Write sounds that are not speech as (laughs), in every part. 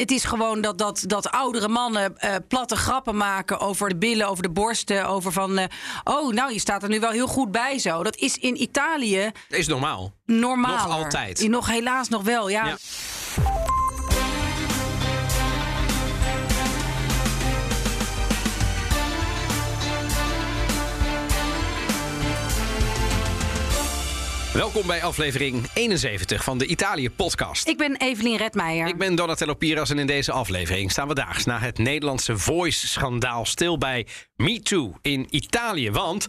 Het is gewoon dat, dat, dat oudere mannen eh, platte grappen maken over de billen, over de borsten. Over van, eh, oh, nou, je staat er nu wel heel goed bij zo. Dat is in Italië Is normaal. normaal. Nog altijd. Nog helaas nog wel, ja. Ja. Welkom bij aflevering 71 van de Italië-podcast. Ik ben Evelien Redmeijer. Ik ben Donatello Piras en in deze aflevering staan we daags na het Nederlandse Voice-schandaal stil bij MeToo in Italië. Want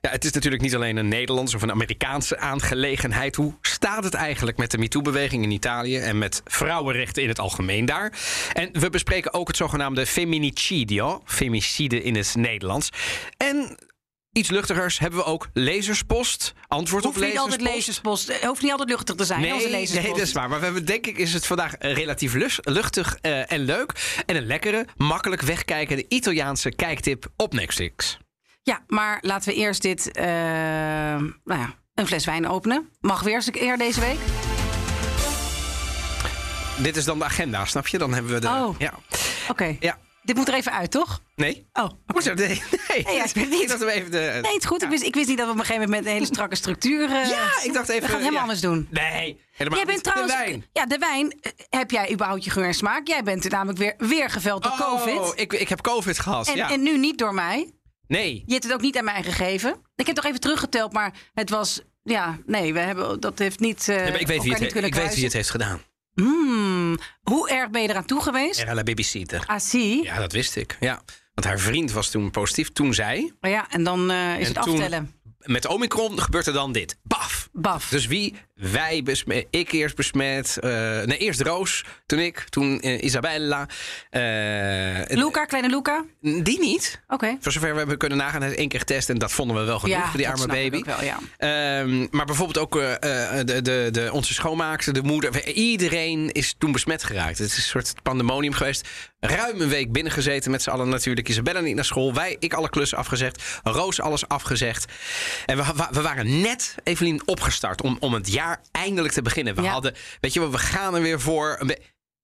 ja, het is natuurlijk niet alleen een Nederlandse of een Amerikaanse aangelegenheid. Hoe staat het eigenlijk met de MeToo-beweging in Italië en met vrouwenrechten in het algemeen daar? En we bespreken ook het zogenaamde femminicidio, femicide in het Nederlands. En iets luchtigers hebben we ook lezerspost, antwoord Hoeft op niet altijd lezerspost. lezerspost. Het hoeft niet altijd luchtig te zijn, hè, onze Nee, lezerspost. nee, dat is waar. Maar we hebben, denk ik is het vandaag eh, relatief luchtig eh, en leuk. En een lekkere, makkelijk wegkijkende Italiaanse kijktip op Netflix. Ja, maar laten we eerst dit, eh, nou ja, een fles wijn openen. Mag weer eens een keer deze week? Dit is dan de agenda, snap je? Dan hebben we de... Oh. Ja. Oké. ja. Dit moet er even uit, toch? Nee? Oh, oké. Hoezo? Nee. Nee, Nee, ja, ik weet niet. (laughs) Ik dacht we even de... Nee, het is goed. Ik, wist, ik wist niet dat we op een gegeven moment met een hele strakke structuur... eh, Ja, ik dacht even... We gaan het helemaal ja. anders doen. Nee, helemaal Jij bent niet. trouwens... De wijn. Ja, de wijn. eh, Heb jij überhaupt je geur en smaak? Jij bent namelijk weer, weer geveld door Oh, COVID. ik, ik heb COVID gehad, En, ja. en nu niet door mij. Nee. Je hebt het ook niet aan mij gegeven. Ik heb toch even teruggeteld, maar het was... Ja, nee, we hebben, dat heeft niet uh, maar ik weet, wie het, niet kunnen ik weet wie het heeft gedaan. Hmm, hoe erg ben je eraan toe geweest? Era la babysitter. Ah, zie. Ja, dat wist ik. Ja. Want haar vriend was toen positief. Toen zij, ja, en dan eh, is En het toen- aftellen. Met Omicron gebeurt er dan dit. Baf! Baf. Dus wie? Wij besmet. Ik eerst besmet. nee, eerst Roos. Toen ik. Toen eh, Isabella. eh, Luca, kleine Luca? Die niet. Oké. Voor zover we hebben kunnen nagaan. Hij één keer getest. En dat vonden we wel genoeg voor die arme baby. wel, ja. Ehm, maar bijvoorbeeld ook de, de, de, onze schoonmaakster, de moeder. Iedereen is toen besmet geraakt. Het is een soort pandemonium geweest. Ruim een week binnengezeten met z'n allen natuurlijk. Isabella niet naar school. Wij, ik alle klussen afgezegd. Roos alles afgezegd. En we, we, waren net, Evelien, opgestart om, om het jaar eindelijk te beginnen. We Ja. hadden, weet je wel, we gaan er weer voor.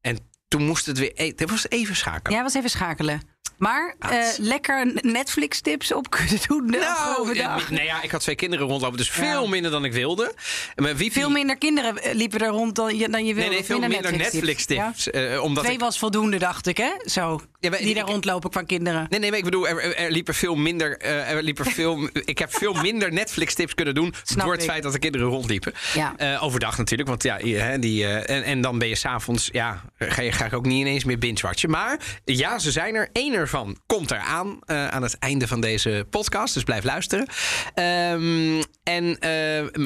En toen moest het weer, het was even schakelen. Jij was even schakelen. Maar eh, lekker Netflix-tips op kunnen doen Nou, dagen. eh, nee, ja, ik had twee kinderen rondlopen, dus veel minder dan ik wilde. Maar wie Veel minder kinderen eh, liepen er rond dan je, dan je wilde. Nee, nee, veel minder Netflix-tips. Eh, omdat Twee ik- was voldoende, dacht ik, hè? Zo. Ja, maar die daar rondlopen qua kinderen. Nee, nee, maar ik bedoel, er, liepen veel minder. eh, er liepen veel, (laughs) ik heb veel minder Netflix-tips kunnen doen. Snap door het ik. feit dat de kinderen rondliepen. Ja. Eh, overdag natuurlijk, want ja, die, eh, en, en dan ben je s'avonds. Ja, ga, je, ga ik ook niet ineens meer binge-watchen. Maar ja, ze zijn er. Eén ervan komt eraan aan het einde van deze podcast. Dus blijf luisteren. Ehm, en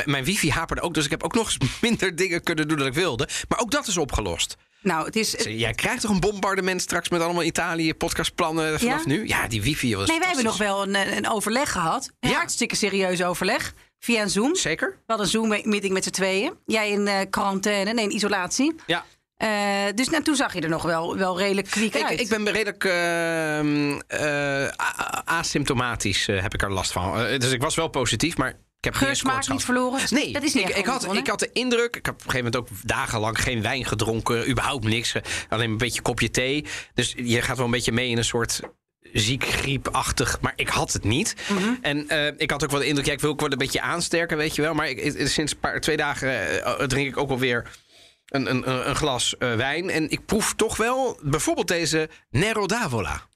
mijn wifi haperde ook, dus ik heb ook nog eens (laughs) minder dingen kunnen doen dan ik wilde. Maar ook dat is opgelost. Nou, het is... Jij krijgt toch een bombardement straks met allemaal Italië podcastplannen vanaf Ja? nu? Ja, die wifi was Nee, wij hebben nog wel een, een overleg gehad. Een Ja. hartstikke serieus overleg. Via een Zoom. Zeker? We hadden een Zoom-meeting met z'n tweeën. Jij in eh, quarantaine, nee, in isolatie. Ja. Eh, dus nou, toen zag je er nog wel, wel redelijk kwiek Ik, uit. ik ben redelijk ehm, eh, asymptomatisch eh, heb ik er last van. Eh, dus ik was wel positief, maar ik heb niet verloren? Nee, dat is niet ik, ik, had, ik had de indruk, ik heb op een gegeven moment ook dagenlang geen wijn gedronken, überhaupt niks. Alleen een beetje kopje thee. Dus je gaat wel een beetje mee in een soort ziek, griepachtig, maar ik had het niet. Mhm. En eh, ik had ook wel de indruk, ja, ik wil ook wel een beetje aansterken, weet je wel. Maar ik, sinds een paar, twee dagen eh, drink ik ook wel weer een, een, een een glas eh, wijn. En ik proef toch wel bijvoorbeeld deze Nero d'Avola.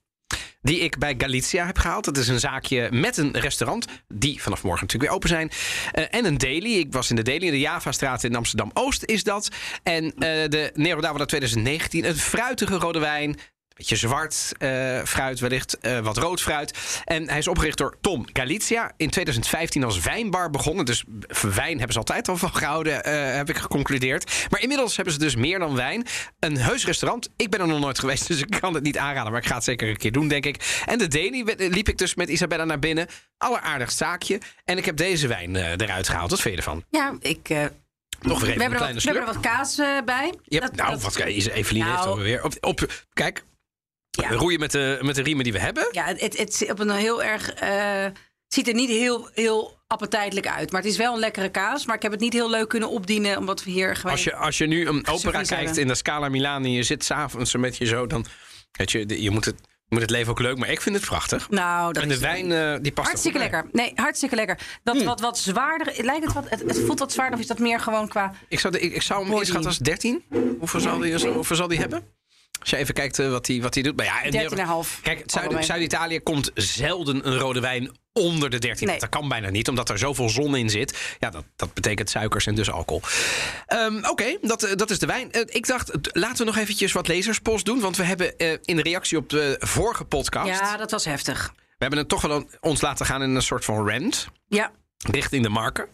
Die ik bij Galicia heb gehaald. Dat is een zaakje met een restaurant. Die vanaf morgen natuurlijk weer open zijn. Eh, en een daily. Ik was in de daily in de Javastraat in Amsterdam Oost is dat. En eh, de Nero d'Avola 2019. Een fruitige rode wijn. Beetje zwart eh, fruit, wellicht eh, wat rood fruit. En hij is opgericht door Tom Galizia. In 2015 als wijnbar begonnen. Dus wijn hebben ze altijd al van gehouden, eh, heb ik geconcludeerd. Maar inmiddels hebben ze dus meer dan wijn. Een heus restaurant. Ik ben er nog nooit geweest, (laughs) dus ik kan het niet aanraden. Maar ik ga het zeker een keer doen, denk ik. En de Daily liep ik dus met Isabella naar binnen. Alleraardigst zaakje. En ik heb deze wijn eruit gehaald. Wat vind je ervan? Ja, ik... Nog weer even we, een kleine er, we hebben er wat kaas bij. Dat- nou, dat- wat is Evelien Nou. heeft alweer. Op, op, kijk, Ja. roeien met de, met de riemen die we hebben. Ja, het, het, op een heel erg. eh, ziet er niet heel, heel appetijtelijk uit. Maar het is wel een lekkere kaas. Maar ik heb het niet heel leuk kunnen opdienen. Omdat we hier gewoon. Als je, als je nu een opera kijkt hebben. in de Scala Milan en je zit s'avonds met je zo, dan weet je, je moet het, je moet het leven ook leuk. Maar ik vind het prachtig. Nou, dat En de wijn, eh, die past Hartstikke lekker. Nee, hartstikke lekker. Dat wat, wat zwaarder. Lijkt het wat. Het, het voelt wat zwaarder. Of is dat meer gewoon qua. Ik zou, de, ik, ik zou hem inschatten als 13. Hoeveel zal die, hoeveel zal die hebben? Als je even kijkt eh, wat hij wat die doet. Maar ja, en 13,5. Kijk, Zuid-. Zuid-Italië komt zelden een rode wijn onder de 13. Nee. Dat kan bijna niet, omdat er zoveel zon in zit. Ja, dat, dat betekent suikers en dus alcohol. Ehm, Oké, dat, eh, dat is de wijn. Eh, ik dacht, laten we nog eventjes wat lezerspost doen. Want we hebben in reactie op de vorige podcast... Ja, dat was heftig. we hebben het toch wel ons laten gaan in een soort van rant. Ja. Richting de marken.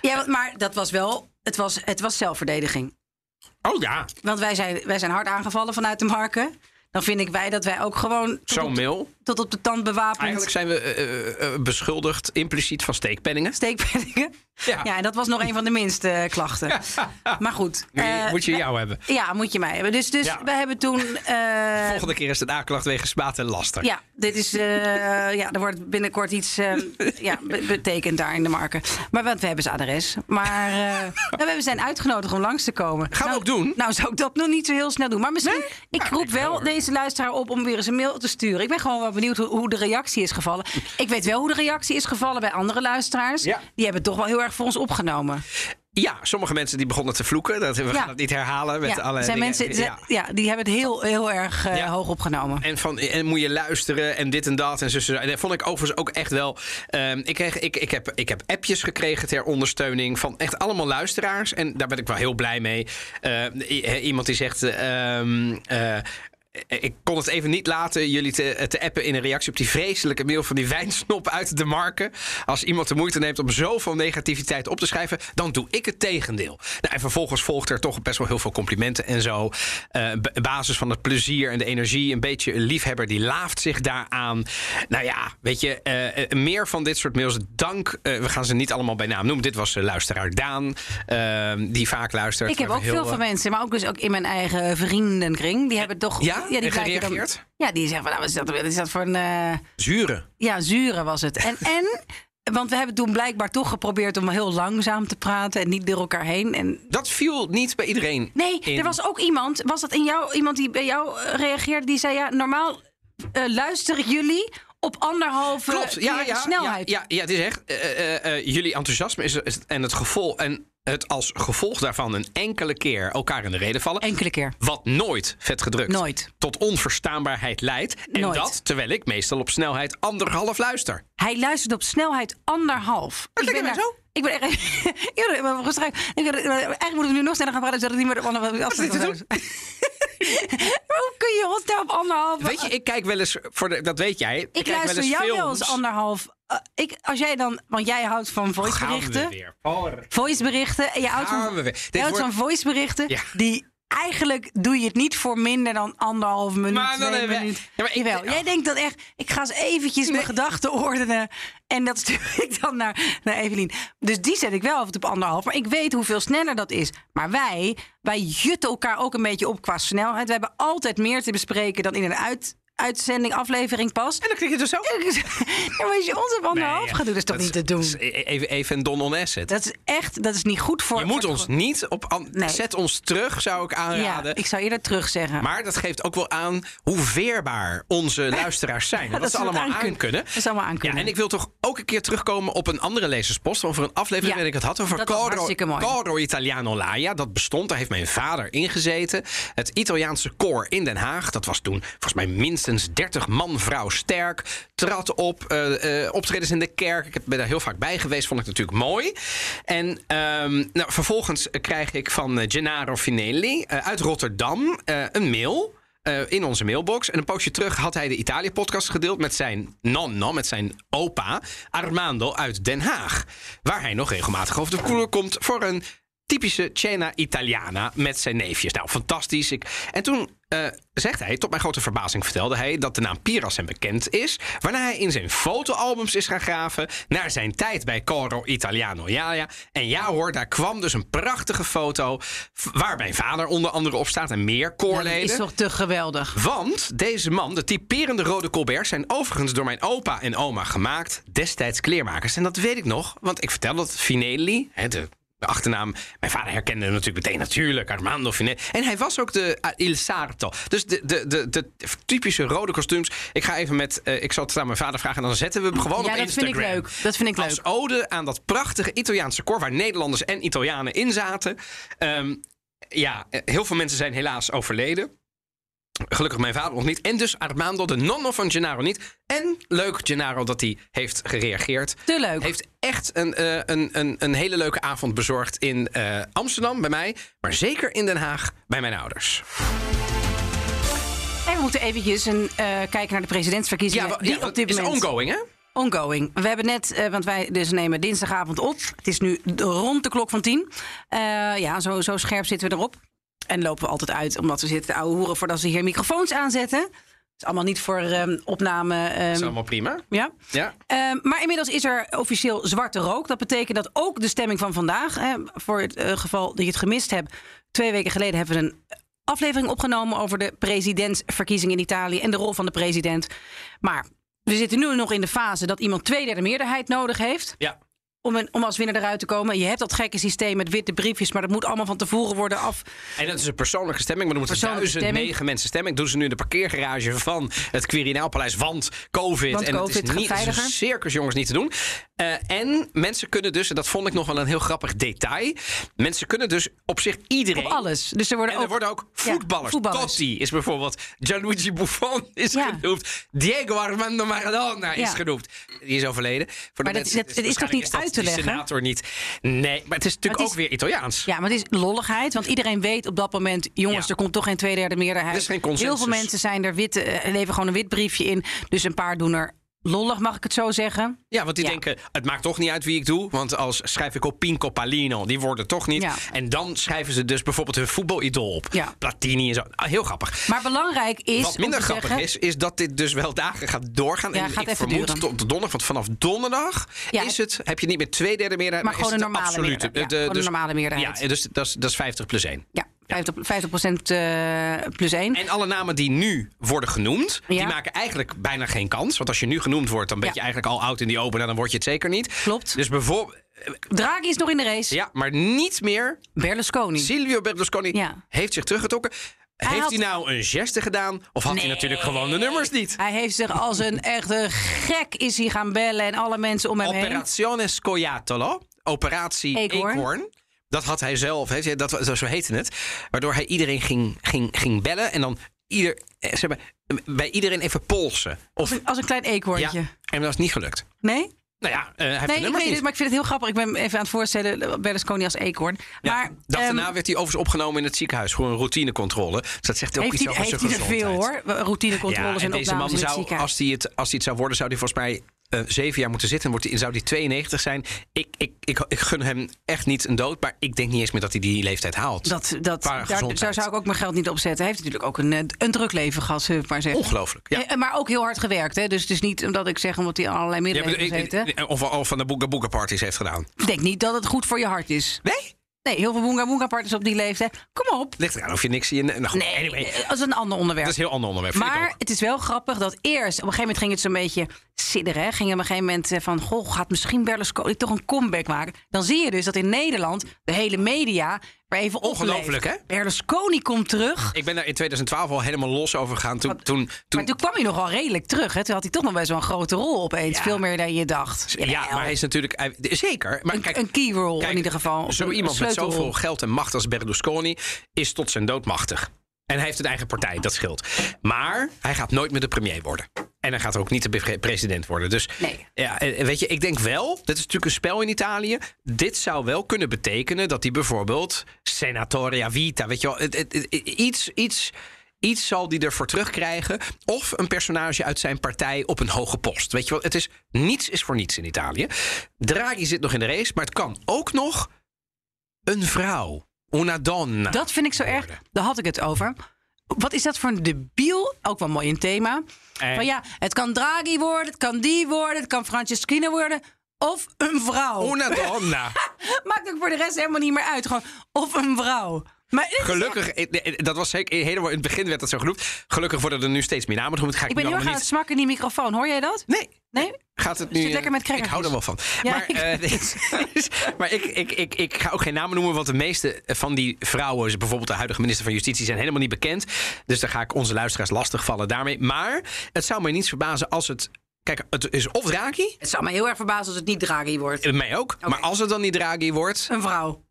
ja maar dat was wel. Het was, het was zelfverdediging. Oh ja, Want wij zijn, wij zijn hard aangevallen vanuit de marken. Dan vind ik wij dat wij ook gewoon. tot zo'n op tot op de tand bewapend. Eigenlijk zijn we eh, eh, eh, beschuldigd impliciet van steekpenningen. steekpenningen. Ja. Ja. en dat was nog een van de minste klachten. Maar goed. Moet je, eh, moet je jou hebben. Ja, moet je mij hebben. Dus, dus Ja. we hebben toen. eh, Volgende keer is het aanklacht wegens smaad en laster. ja, dit is. eh, ja, er wordt binnenkort iets ja, be- betekend daar in de marken. Maar want we hebben zijn adres. Maar we zijn uitgenodigd om langs te komen. Gaan we Nou, ook doen? Nou, zou ik dat nog niet zo heel snel doen. Maar misschien. Ik Nou, roep ik wel, hoor. deze luisteraar op om weer eens een mail te sturen. Ik ben gewoon wel benieuwd hoe, hoe de reactie is gevallen. Ik weet wel hoe de reactie is gevallen bij andere luisteraars. Ja. Die hebben toch wel heel erg voor ons opgenomen. Ja, sommige mensen die begonnen te vloeken. Dat, we Ja. gaan het niet herhalen. Met ja, alle zijn dingen. mensen, ja. ja. die hebben het heel, heel erg eh, hoog opgenomen. En, van, en moet je luisteren en dit en dat. En, zo, zo. en dat vond ik overigens ook echt wel. ehm, ik, kreeg, ik, ik, heb, ik heb appjes gekregen ter ondersteuning van echt allemaal luisteraars. En daar ben ik wel heel blij mee. Eh, i- iemand die zegt. ehm, eh, ik kon het even niet laten jullie te, te appen in een reactie op die vreselijke mail van die (laughs) wijnsnop uit de marken. Als iemand de moeite neemt om zoveel negativiteit op te schrijven, dan doe ik het tegendeel. Nou, en vervolgens volgt er toch best wel heel veel complimenten en zo. Eh, basis van het plezier en de energie. Een beetje een liefhebber die laaft zich daaraan. Nou ja, weet je, eh, eh, meer van dit soort mails. Dank. eh, we gaan ze niet allemaal bij naam noemen. Dit was eh, luisteraar Daan, eh, die vaak luistert. Ik heb ook heel, veel van eh, mensen, maar ook dus ook in mijn eigen vriendenkring. Die hebben toch. Ja? Die blijken dan- gereageerd? ja, die zeggen van, nou, wat is dat, wat is dat voor een. eh, Zure. ja, zure was het. En, en, want we hebben toen blijkbaar toch geprobeerd om heel langzaam te praten en niet door elkaar heen. En Dat viel niet bij iedereen. Nee, in. er was ook iemand. Was dat in jou iemand die bij jou eh, reageerde? Die zei: Ja, normaal eh, luisteren jullie op anderhalve Klopt, ja, ja, snelheid. Ja, ja, ja, het is echt. eh, eh, eh, jullie enthousiasme is, is- en het gevolg. En het als gevolg daarvan een enkele keer elkaar in de reden vallen. Enkele keer. Wat nooit vet gedrukt Nooit. tot onverstaanbaarheid leidt. En Nooit. dat terwijl ik meestal op snelheid anderhalf luister. Hij luistert op snelheid anderhalf. ik klinkt mij daar- zo. Ik ben echt. (laughs) Ik ben Eigenlijk moeten we nu nog sneller gaan praten, zodat ik niet meer op anderhalf afstand (laughs) Hoe kun je nou op anderhalf? Weet je, ik kijk wel eens. Voor de, dat weet jij. Ik, ik kijk luister wel eens jou wel eens anderhalf. eh, ik, als jij dan, want jij houdt van Gaan we voiceberichten. weer. Voiceberichten. En je houdt van, we weer. je houdt wordt- van voiceberichten Ja. die eigenlijk doe je het niet voor minder dan anderhalf minuut, Maar dan twee minuten. Ja, maar ik- Jawel, jij denkt dat echt, ik ga eens eventjes mijn gedachten ordenen. En dat stuur (laughs) ik dan naar, naar Evelien. Dus die zet ik wel altijd op anderhalf. Maar ik weet hoeveel sneller dat is. Maar wij, wij jutten elkaar ook een beetje op qua snelheid. We hebben altijd meer te bespreken dan in een uit, uitzending, aflevering past. En dan klik je dus zo. Ja, maar als je ons op anderhalf Nee, gaat doen, dat is toch dat niet te doen? is Even, even een don on asset. Dat is echt, dat is niet goed voor... je moet voor- ons niet op. Nee. Zet ons terug, zou ik aanraden. Ja, ik zou eerder terug zeggen. Maar dat geeft ook wel aan hoe veerbaar onze (laughs) luisteraars zijn. En dat, dat ze allemaal aankunnen. aankunnen. Dat ze allemaal aankunnen. Ja, en ik wil toch ook een keer terugkomen op een andere lezerspost. Over een aflevering Ja, waarin ik het had over Coro. Coro Italiano Laia. Dat bestond, daar heeft mijn vader ingezeten. Het Italiaanse koor in Den Haag. Dat was toen volgens mij minstens 30 man, vrouw sterk. Trad op, eh, optredens in de kerk. Ik ben daar heel vaak bij geweest, vond ik natuurlijk mooi. En ehm, nou, vervolgens krijg ik van eh, Gennaro Finelli uit Rotterdam een mail. in onze mailbox. En een poosje terug had hij de Italië-podcast gedeeld met zijn nonno, met zijn opa Armando uit Den Haag. Waar hij nog regelmatig over de koeler komt voor een typische cena italiana met zijn neefjes. Nou, fantastisch. Ik, en toen uh, zegt hij, tot mijn grote verbazing vertelde hij dat de naam Piras hem bekend is. Waarna hij in zijn fotoalbums is gaan graven naar zijn tijd bij Coro Italiano. Ja, ja. En ja hoor, daar kwam dus een prachtige foto waar mijn vader onder andere op staat en meer koorleden. dat is toch te geweldig. Want deze man, de typerende rode Colbert, zijn overigens door mijn opa en oma gemaakt. Destijds kleermakers. En dat weet ik nog, want ik vertel dat Finelli, de de achternaam. Mijn vader herkende hem natuurlijk meteen natuurlijk. Armando Finet. En hij was ook de uh, Il Sarto. Dus de, de, de, de, typische rode kostuums. Ik ga even met. Uh, ik zal het aan mijn vader vragen. En dan zetten we hem gewoon ja, op dat Instagram. Vind ik leuk. Dat vind ik leuk. Als ode aan dat prachtige Italiaanse koor. Waar Nederlanders en Italianen in zaten. Um, ja, heel veel mensen zijn helaas overleden. Gelukkig mijn vader nog niet. En dus Armando, de nonno van Gennaro niet. En leuk, Gennaro, dat hij heeft gereageerd. Te leuk. Heeft echt een, uh, een, een, een hele leuke avond bezorgd in uh, Amsterdam bij mij. Maar zeker in Den Haag bij mijn ouders. En we moeten eventjes een, uh, kijken naar de presidentsverkiezingen. Ja, die ja, op dit is moment... ongoing, hè? Ongoing. We hebben net, uh, want wij dus nemen dinsdagavond op. Het is nu rond de klok van tien. Uh, ja, zo, zo scherp zitten we erop. En lopen we altijd uit, omdat we zitten te ouwe hoeren voordat ze hier microfoons aanzetten. Het is allemaal niet voor um, opname. Um, dat is allemaal prima. Ja. ja. Um, maar inmiddels is er officieel zwarte rook. Dat betekent dat ook de stemming van vandaag, hè, voor het uh, geval dat je het gemist hebt. Twee weken geleden hebben we een aflevering opgenomen over de presidentsverkiezingen in Italië en de rol van de president. Maar we zitten nu nog in de fase dat iemand tweederde meerderheid nodig heeft. Ja om, een, om als winnaar eruit te komen. Je hebt dat gekke systeem met witte briefjes, maar dat moet allemaal van tevoren worden af. En dat is een persoonlijke stemming, maar er moeten duizend negen mensen stemmen. Doen ze nu in de parkeergarage van het Quirinaalpaleis, want COVID. Want en COVID het is niet het is een circus, jongens, niet te doen. Uh, en mensen kunnen dus, en dat vond ik nog wel een heel grappig detail. Mensen kunnen dus op zich iedereen. Op alles. Dus er worden, en er ook, worden ook voetballers. Ja, voetballers. Totti is bijvoorbeeld. Gianluigi Buffon is Ja. genoemd. Diego Armando Maradona is Ja. genoemd. Die is overleden. Voor Maar de dat- mensen, dat- het is toch waarschijnlijk niet uit te leggen? senator niet. Nee, maar het is natuurlijk het is- ook weer Italiaans. Ja, maar het is lolligheid. Want iedereen weet op dat moment... jongens, er komt toch geen tweederde meerderheid. Er is geen consensus. Heel veel mensen zijn er wit, eh, leven gewoon een wit briefje in. Dus een paar doen er lollig, mag ik het zo zeggen. Ja, want die Ja. denken, het maakt toch niet uit wie ik doe. Want als schrijf ik op Pinco Palino, die worden toch niet. Ja. En dan schrijven ze dus bijvoorbeeld hun voetbalidool op. Ja. Platini en zo. Ah, heel grappig. Maar belangrijk is Wat minder grappig zeggen, is, is dat dit dus wel dagen gaat doorgaan. En gaat ik vermoed tot donderdag, want vanaf donderdag is het, heb je niet meer twee derde meerderheid, Maar is gewoon het een normale absolute. meerderheid. Gewoon een normale meerderheid. Ja, dus dat is, dat is 50 plus 1. Ja, 50, 50% eh, plus 1. En alle namen die nu worden genoemd, die maken eigenlijk bijna geen kans. Want als je nu genoemd wordt, dan ben je eigenlijk al oud in die open. En dan word je het zeker niet. Klopt. Dus bijvoorbeeld, Draghi is nog in de race. ja, maar niet meer Berlusconi. Silvio Berlusconi Ja. heeft zich teruggetrokken. heeft had- hij nou een geste gedaan? Of had hij natuurlijk gewoon de nummers niet? Hij heeft zich als een echte gek is hij gaan bellen en alle mensen om hem heen. Operazione Scoiattolo. Operatie Eekhoorn. Dat had hij zelf, heeft hij, dat, zo heette het. Waardoor hij iedereen ging, ging, ging bellen. En dan ieder, eh, zeg maar, bij iedereen even polsen. Of, Als een, als een klein ja, eekhoorntje. en dat is niet gelukt. Nee? Nou ja, eh, hij heeft Nee, ik weet niet. het, maar ik vind het heel grappig. Ik ben even aan het voorstellen, Berlusconi als eekhoorn. Ja, maar dag ehm, daarna werd hij overigens opgenomen in het ziekenhuis voor een routinecontrole. Dus dat zegt ook heeft iets hij, over heeft zijn hij er veel hoor. Routinecontroles ja, en en deze man zou, als hij, het, als hij het zou worden, zou hij volgens mij eh, zeven jaar moeten zitten. Wordt zou hij 92 zijn. Ik, ik, ik, ik gun hem echt niet een dood, maar ik denk niet eens meer dat hij die leeftijd haalt. Dat, dat, daar, zou ik ook mijn geld niet op zetten. Hij heeft natuurlijk ook een, eh, een druk leven gehad, zullen we maar zeggen. Ongelooflijk. Ja. Eh, Maar ook heel hard gewerkt. Hè? Dus het is niet omdat ik zeg omdat hij allerlei middelen heeft gezeten. of, of van de Booga Parties heeft gedaan. Ik denk niet dat het goed voor je hart is. Nee? Nee, heel veel boonga boonga partners op die leeftijd. Kom op. Ligt eraan of je niks in. Nou, goed, Nee, anyway, dat is een ander onderwerp. dat is een heel ander onderwerp. Maar het is wel grappig dat eerst, op een gegeven moment ging het zo'n beetje sidderen. Hè? Ging op een gegeven moment eh, van, goh, gaat misschien Berlusconi toch een comeback maken? Dan zie je dus dat in Nederland de hele media er even Ongelooflijk, hè? Berlusconi komt terug. Ik ben daar in 2012 al helemaal los over gegaan. Toen, toen, Maar toen, toen kwam hij nog wel redelijk terug. Hè? Toen had hij toch nog best wel een grote rol opeens. Ja. Veel meer dan je dacht. ja, maar hij is natuurlijk... hij- zeker. Maar een, kijk, een key role Kijk, in ieder geval. Zo iemand met zoveel geld en macht als Berlusconi is tot zijn dood machtig. En hij heeft een eigen partij, dat scheelt. Maar hij gaat nooit meer de premier worden. En hij gaat ook niet de pre- president worden. Dus Nee. ja, weet je, ik denk wel, dit is natuurlijk een spel in Italië. Dit zou wel kunnen betekenen dat hij bijvoorbeeld senatoria vita, weet je wel, het- het- het- iets, iets Iets zal die ervoor terugkrijgen. Of een personage uit zijn partij op een hoge post. Weet je wel, het is niets is voor niets in Italië. Draghi zit nog in de race, maar het kan ook nog een vrouw. Una donna. Dat vind ik zo erg. Daar had ik het over. Wat is dat voor een debiel? Ook wel mooi een thema. Eh. Van ja, het kan Draghi worden, het kan die worden, het kan Franceschina worden. Of een vrouw. Una donna. (laughs) Maakt ook voor de rest helemaal niet meer uit. Gewoon, of een vrouw. Maar Gelukkig, eh, eh, dat was zeker helemaal in het begin werd dat zo genoemd. Gelukkig worden er nu steeds meer namen genoemd. Ga ik, Ik ben nu heel erg aan het smakken in die microfoon. Hoor jij dat? niet. Nee. Nee? Gaat het nu? Zit lekker met eh, Ik hou er wel van. Ja, maar ik- eh, (laughs) maar ik, ik, ik, ik ga ook geen namen noemen, want de meeste van die vrouwen, bijvoorbeeld de huidige minister van Justitie, zijn helemaal niet bekend. Dus daar ga ik onze luisteraars lastigvallen daarmee. Maar het zou mij niets verbazen als het. Kijk, het is of Draghi, Het zou me heel erg verbazen als het niet Draghi wordt. eh, mij ook. Maar als het dan niet Draghi wordt. Een vrouw.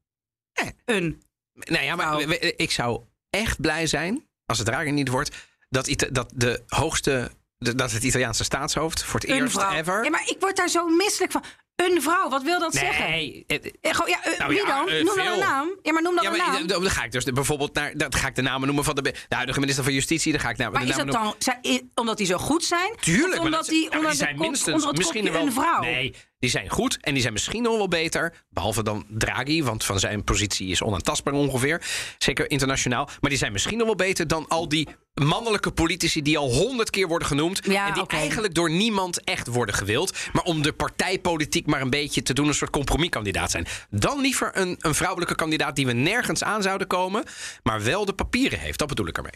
Eh. Een. Nou ja, maar ik zou echt blij zijn als het Draghi niet wordt. Dat, Ita- dat de hoogste. Dat het Italiaanse staatshoofd voor het Een eerst vrouw. ever. Ja, maar ik word daar zo misselijk van. Een vrouw, wat wil dat zeggen? nee, Eh, ja, eh, Nou wie ja, dan? eh, noem dan veel. een naam. Ja, maar noem dan Ja, een naam. dan dan ga ik dus bijvoorbeeld naar. Dat ga ik de namen noemen van de, de huidige minister van Justitie. Dan ga ik naar Maar de is namen dat dan zijn- omdat die zo goed zijn? Tuurlijk, Of omdat dat- die zijn kop- minstens misschien wel een vrouw? Nee, die zijn goed en die zijn misschien nog wel beter. Behalve dan Draghi, want van zijn positie is onaantastbaar ongeveer. Zeker internationaal. Maar die zijn misschien nog wel beter dan al die mannelijke politici die al honderd keer worden genoemd. Ja, en die eigenlijk door niemand echt worden gewild. Maar om de partijpolitiek maar een beetje te doen, een soort compromiskandidaat zijn. Dan liever een, een vrouwelijke kandidaat die we nergens aan zouden komen. Maar wel de papieren heeft. Dat bedoel ik ermee.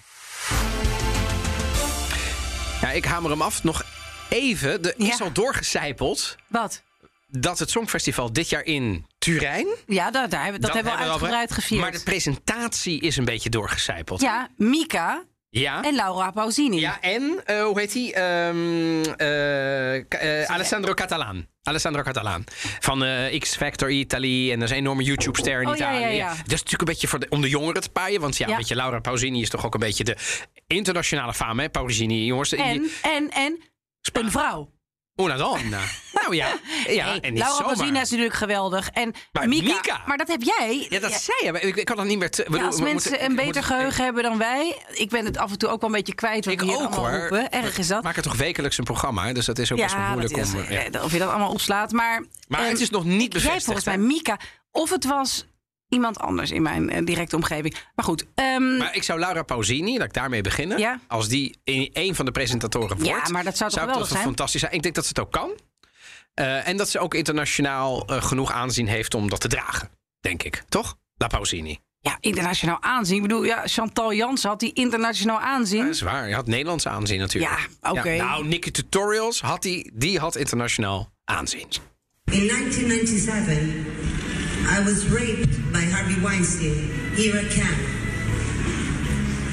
Ja, ik hamer hem af. Nog even. Er is al doorgecijpeld Wat? dat het Songfestival dit jaar in Turijn. Ja, dat, daar hebben, dat, hebben we uitgebreid gevierd. Maar de presentatie is een beetje doorgecijpeld. Ja, Mika Ja. en Laura Pausini. Ja, en eh, hoe heet hij? Ehm, eh, eh, Alessandro Catalan. Alessandro Catalan. Van X Factor Italy. En dat is een enorme YouTube-ster in Oh, ja, Italië. ja, ja. Dat is natuurlijk een beetje voor de, om de jongeren te paaien. Want ja, Ja. weet je, Laura Pausini is toch ook een beetje de internationale fame. Hè? Pausini, jongens. die- En, en, en een vrouw. Una donna. (laughs) nou ja. (laughs) ja Hey, en niet Laura zomaar. Is natuurlijk geweldig. En Maar Mika, Mika- Maar dat heb jij. Ja, dat Ja, zei je. maar Ik, ik kan dat niet meer... Te, ja, als we mensen moeten- een beter moeten- geheugen hebben dan wij. Ik ben het af en toe ook wel een beetje kwijt. Wat Ik hier ook allemaal hoor. roepen. Erg is dat. Maak er toch wekelijks een programma, dus dat is ook best wel moeilijk is, om... eh, ja. Of je dat allemaal opslaat. Maar, Maar ehm, het is nog niet Jij bevestigd. volgens hè? mij Mika. Of het was iemand anders in mijn eh, directe omgeving. Maar goed. ehm, Maar ik zou Laura Pausini, laat ik daarmee beginnen. Ja. Als die in een van de presentatoren Ja, wordt. maar dat zou toch geweldig zijn? fantastisch zijn. Ik denk dat ze het ook kan. Eh, en dat ze ook internationaal eh, genoeg aanzien heeft om dat te dragen. Denk ik. Toch? La Pausini. ja, internationaal aanzien. Ik bedoel, ja, Chantal Jansen had die internationaal aanzien. Dat is waar. Je had Nederlands aanzien natuurlijk. Ja, oké. nou, Nicky Tutorials had die, die had internationaal aanzien. In 1997, I was raped by Harvey Weinstein here at camp.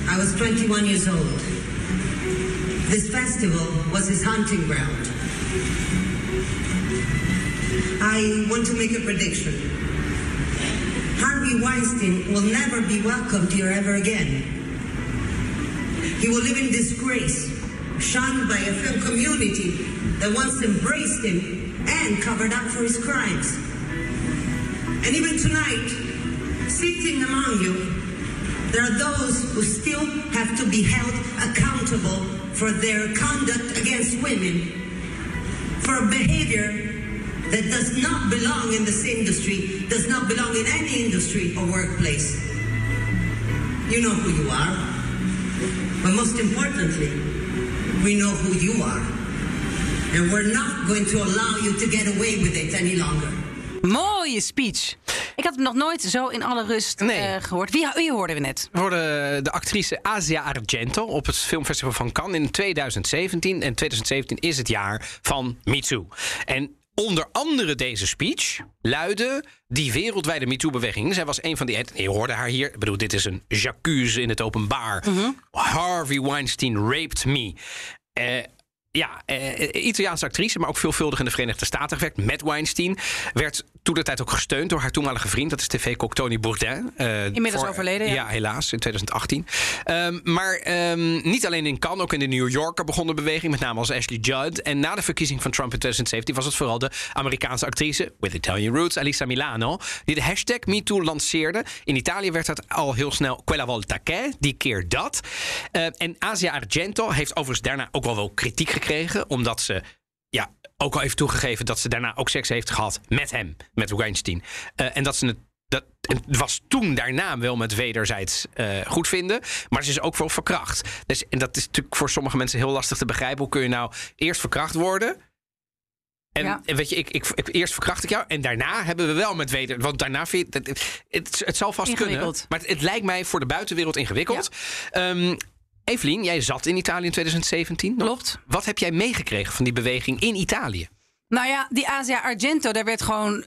I was 21 years old. This festival was his hunting ground. I want to make a prediction. Harvey Weinstein will never be welcomed here ever again. He will live in disgrace, shunned by a film community that once embraced him and covered up for his crimes. And even tonight, sitting among you, there are those who still have to be held accountable for their conduct against women, for behavior that does not belong in this industry, does not belong in any industry or workplace. You know who you are. But most importantly, we know who you are. And we're not going to allow you to get away with it any longer. Mooie speech. Ik had hem nog nooit zo in alle rust Nee. eh, gehoord. Wie, wie hoorden we net? We hoorden de actrice Asia Argento op het filmfestival van Cannes in 2017. En 2017 is het jaar van Me Too. En onder andere deze speech luidde die wereldwijde MeToo-beweging. Zij was een van die... Je hoorde haar hier. Ik bedoel, dit is een j'accuse in het openbaar. Harvey Weinstein raped me. Eh, ja, eh, Italiaanse actrice, maar ook veelvuldig in de Verenigde Staten gewerkt. Met Weinstein. Werd toen de tijd ook gesteund door haar toenmalige vriend. Dat is tv-kok Tony Bourdain. Uh, Inmiddels overleden, ja. ja. helaas, in 2018. Um, maar um, niet alleen in Cannes, ook in de New Yorker begon de beweging. Met name als Ashley Judd. En na de verkiezing van Trump in 2017 was het vooral de Amerikaanse actrice... with Italian roots, Alisa Milano... die de hashtag MeToo lanceerde. In Italië werd dat al heel snel Quella volta che, die keer dat. Uh, en Asia Argento heeft overigens daarna ook wel wel kritiek gekregen... omdat ze ja, ook al even toegegeven dat ze daarna ook seks heeft gehad met hem, met Weinstein. Uh, en dat ze het. Dat het was toen daarna wel met wederzijds uh, goed vinden. Maar ze is ook wel verkracht. Dus, en dat is natuurlijk voor sommige mensen heel lastig te begrijpen. Hoe kun je nou eerst verkracht worden? En, Ja. en weet je, ik, ik, ik- eerst verkracht ik jou. En daarna hebben we wel met weder. Want daarna vind je. Het, het, het zal vast kunnen. Maar het, het lijkt mij voor de buitenwereld ingewikkeld. Ehm, Evelien, jij zat in Italië in 2017. nog. Klopt. Wat heb jij meegekregen van die beweging in Italië? Nou ja, die Asia Argento, daar werd gewoon.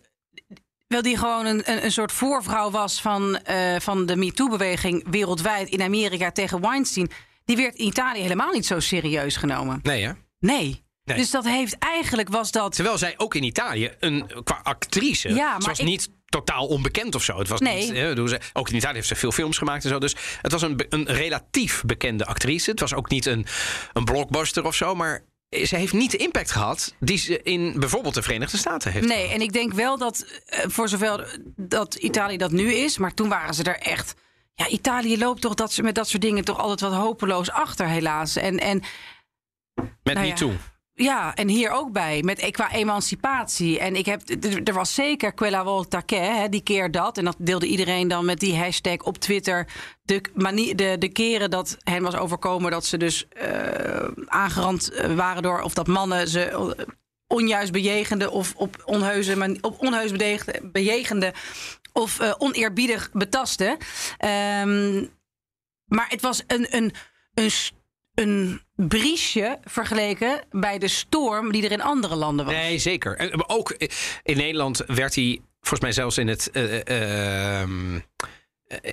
Wel die gewoon een, een, een soort voorvrouw was van, eh, van de MeToo-beweging wereldwijd in Amerika tegen Weinstein. Die werd in Italië helemaal niet zo serieus genomen. Nee, hè? Nee. Nee. Dus dat heeft eigenlijk was dat. Terwijl zij ook in Italië, een, qua actrice, Ja, maar ik- niet totaal onbekend of zo. Het was Nee. niet, ze- ook in Italië heeft ze veel films gemaakt en zo. Dus het was een, een relatief bekende actrice. Het was ook niet een, een blockbuster of zo, maar ze heeft niet de impact gehad die ze in bijvoorbeeld de Verenigde Staten heeft. Nee, en ik denk wel dat eh, voor zover dat Italië dat nu is, maar toen waren ze er echt. Ja, Italië loopt toch dat ze met dat soort dingen toch altijd wat hopeloos achter, helaas. En, en Met nou ja. MeToo. Ja, en hier ook bij, met, eh, qua emancipatie. En ik heb, er was zeker Quella volta die keer dat. En dat deelde iedereen dan met die hashtag op Twitter. De, manier, de, de keren dat hen was overkomen dat ze dus eh, aangerand eh, waren door... of dat mannen ze eh, onjuist bejegende of op onheuze, man- op onheus bejegende, bejegende of oneerbiedig betasten. Ehm, maar het was een, een, een, een briesje vergeleken bij de storm die er in andere landen was. Nee, zeker. Maar ook in Nederland werd hij volgens mij zelfs in het. eh, eh, ehm,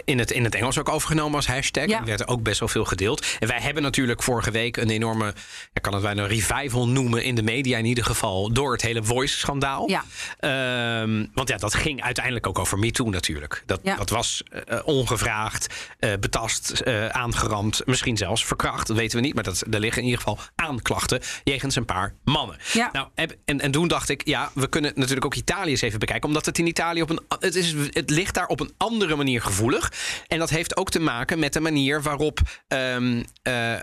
in het, in het Engels ook overgenomen als hashtag. Ja. Er werd ook best wel veel gedeeld. En wij hebben natuurlijk vorige week een enorme, ik kan het bijna een revival noemen in de media in ieder geval, door het hele Voice-schandaal. Ja. Ehm, want ja, dat ging uiteindelijk ook over MeToo natuurlijk. Dat, Ja. dat was eh, ongevraagd, eh, betast, eh, aangerand, misschien zelfs verkracht. Dat weten we niet, maar dat, er liggen in ieder geval aanklachten jegens een paar mannen. Ja. Nou, en, en, en toen dacht ik, ja, we kunnen natuurlijk ook Italië eens even bekijken. Omdat het in Italië op een. Het, is, het ligt daar op een andere manier gevoelig. En dat heeft ook te maken met de manier waarop. ehm, eh,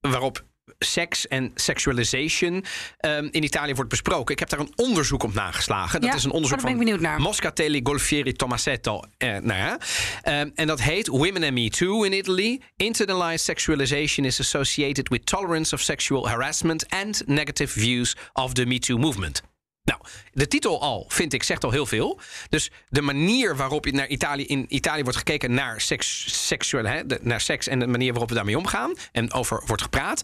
waarop seks en sexualization ehm, in Italië wordt besproken. Ik heb daar een onderzoek op nageslagen. Dat Ja, is een onderzoek oh, van ik naar. Moscatelli, Golfieri, Tomasetto. Eh, nou ja. Ehm, en dat heet Women and Me Too in Italy. Internalized sexualization is associated with tolerance of sexual harassment and negative views of the Me Too movement. Nou, de titel al, vind ik, zegt al heel veel. Dus de manier waarop naar Italië, in Italië wordt gekeken naar seks, hè, naar seks en de manier waarop we daarmee omgaan en over wordt gepraat,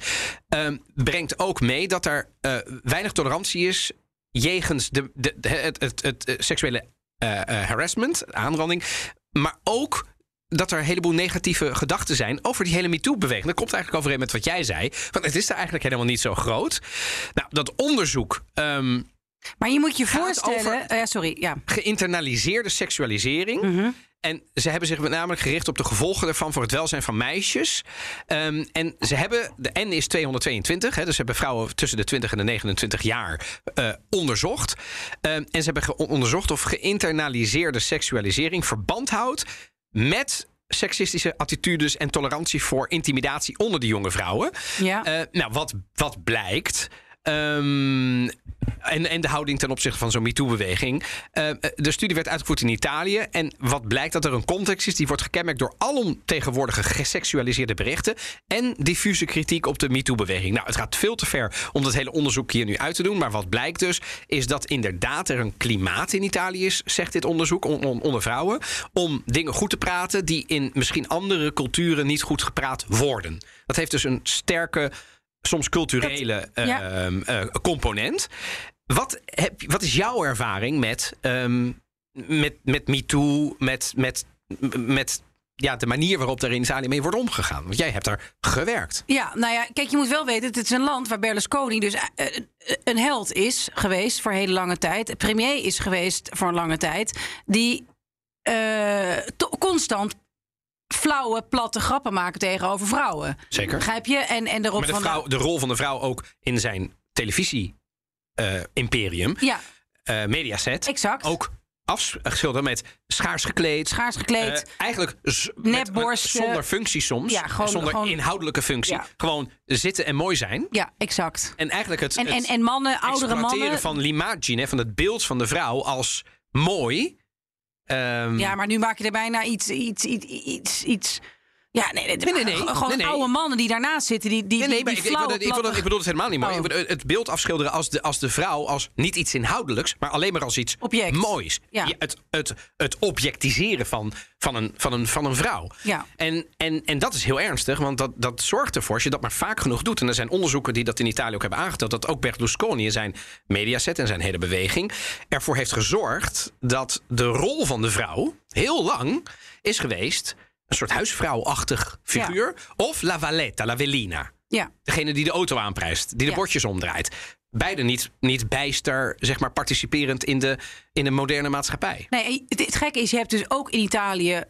ehm, brengt ook mee dat er eh, weinig tolerantie is jegens de, de, het, het, het, eh, seksuele eh, harassment, aanranding, maar ook dat er een heleboel negatieve gedachten zijn over die hele MeToo-beweging. Dat komt eigenlijk overeen met wat jij zei. Want het is er eigenlijk helemaal niet zo groot. Nou, dat onderzoek ehm, Maar je moet je voorstellen. eh, sorry, ja. geïnternaliseerde seksualisering. Mhm. En ze hebben zich met name gericht op de gevolgen ervan voor het welzijn van meisjes. Ehm, en ze hebben, de N is 222, hè, dus ze hebben vrouwen tussen de 20 en de 29 jaar eh, onderzocht. Ehm, en ze hebben onderzocht of geïnternaliseerde seksualisering verband houdt met seksistische attitudes en tolerantie voor intimidatie onder die jonge vrouwen. Ja. Eh, nou, wat, wat blijkt. Ehm, en, en de houding ten opzichte van zo'n MeToo-beweging. Eh, de studie werd uitgevoerd in Italië. En wat blijkt dat er een context is die wordt gekenmerkt door alomtegenwoordige geseksualiseerde berichten. en diffuse kritiek op de MeToo-beweging. Nou, het gaat veel te ver om dat hele onderzoek hier nu uit te doen. Maar wat blijkt dus, is dat inderdaad er een klimaat in Italië is, zegt dit onderzoek, on- on- onder vrouwen. om dingen goed te praten die in misschien andere culturen niet goed gepraat worden. Dat heeft dus een sterke soms culturele Dat- ja. ehm, eh, component. Wat, heb, wat is jouw ervaring met, ehm met, met MeToo, met, met, met ja, de manier waarop er in Italië mee wordt omgegaan. Want jij hebt daar gewerkt. Ja, nou ja, kijk, je moet wel weten, het is een land waar Berlusconi dus eh, eh, een held is geweest voor hele lange tijd. Premier is geweest voor een lange tijd. Die to- constant flauwe, platte grappen maken tegenover vrouwen. Zeker. Begrijp je? En, en erop Maar de, van... vrouw, de rol van de vrouw ook in zijn televisie-imperium, Ja, eh, Mediaset, exact. ook afgeschilderd met schaars gekleed. Schaars gekleed. Eh, eigenlijk met- zonder functie soms. Ja, gewoon- zonder gewoon- inhoudelijke functie. Ja. Gewoon zitten en mooi zijn. ja, exact. En eigenlijk het, En, het en, en mannen, oudere mannen... van l'immagine, van het beeld van de vrouw als mooi. Ehm, Ja, maar nu maak je er bijna iets, iets, iets, iets, iets Ja, nee, nee, Nee, nee, nee. Gewoon Nee, nee. oude mannen die daarnaast zitten. Die, die, Nee, nee, die, maar die ik, ik, ik, platte- ik bedoel het helemaal niet mooi. Oh. Ik het beeld afschilderen als de, als de vrouw als niet iets inhoudelijks, maar alleen maar als iets Object. moois. Ja. het, het, het objectiseren van, van, een, van, een, van een vrouw. Ja. En, en, en dat is heel ernstig, want dat, dat zorgt ervoor, als je dat maar vaak genoeg doet. En er zijn onderzoeken die dat in Italië ook hebben aangetoond, dat ook Berlusconi in zijn mediaset en zijn hele beweging ervoor heeft gezorgd dat de rol van de vrouw heel lang is geweest. Een soort huisvrouwachtig figuur. Of la valetta, la velina. Ja. Degene die de auto aanprijst, die de Ja. bordjes omdraait. Beide niet, niet bijster, zeg maar, participerend in de, in de moderne maatschappij. Nee, het, het gekke is, je hebt dus ook in Italië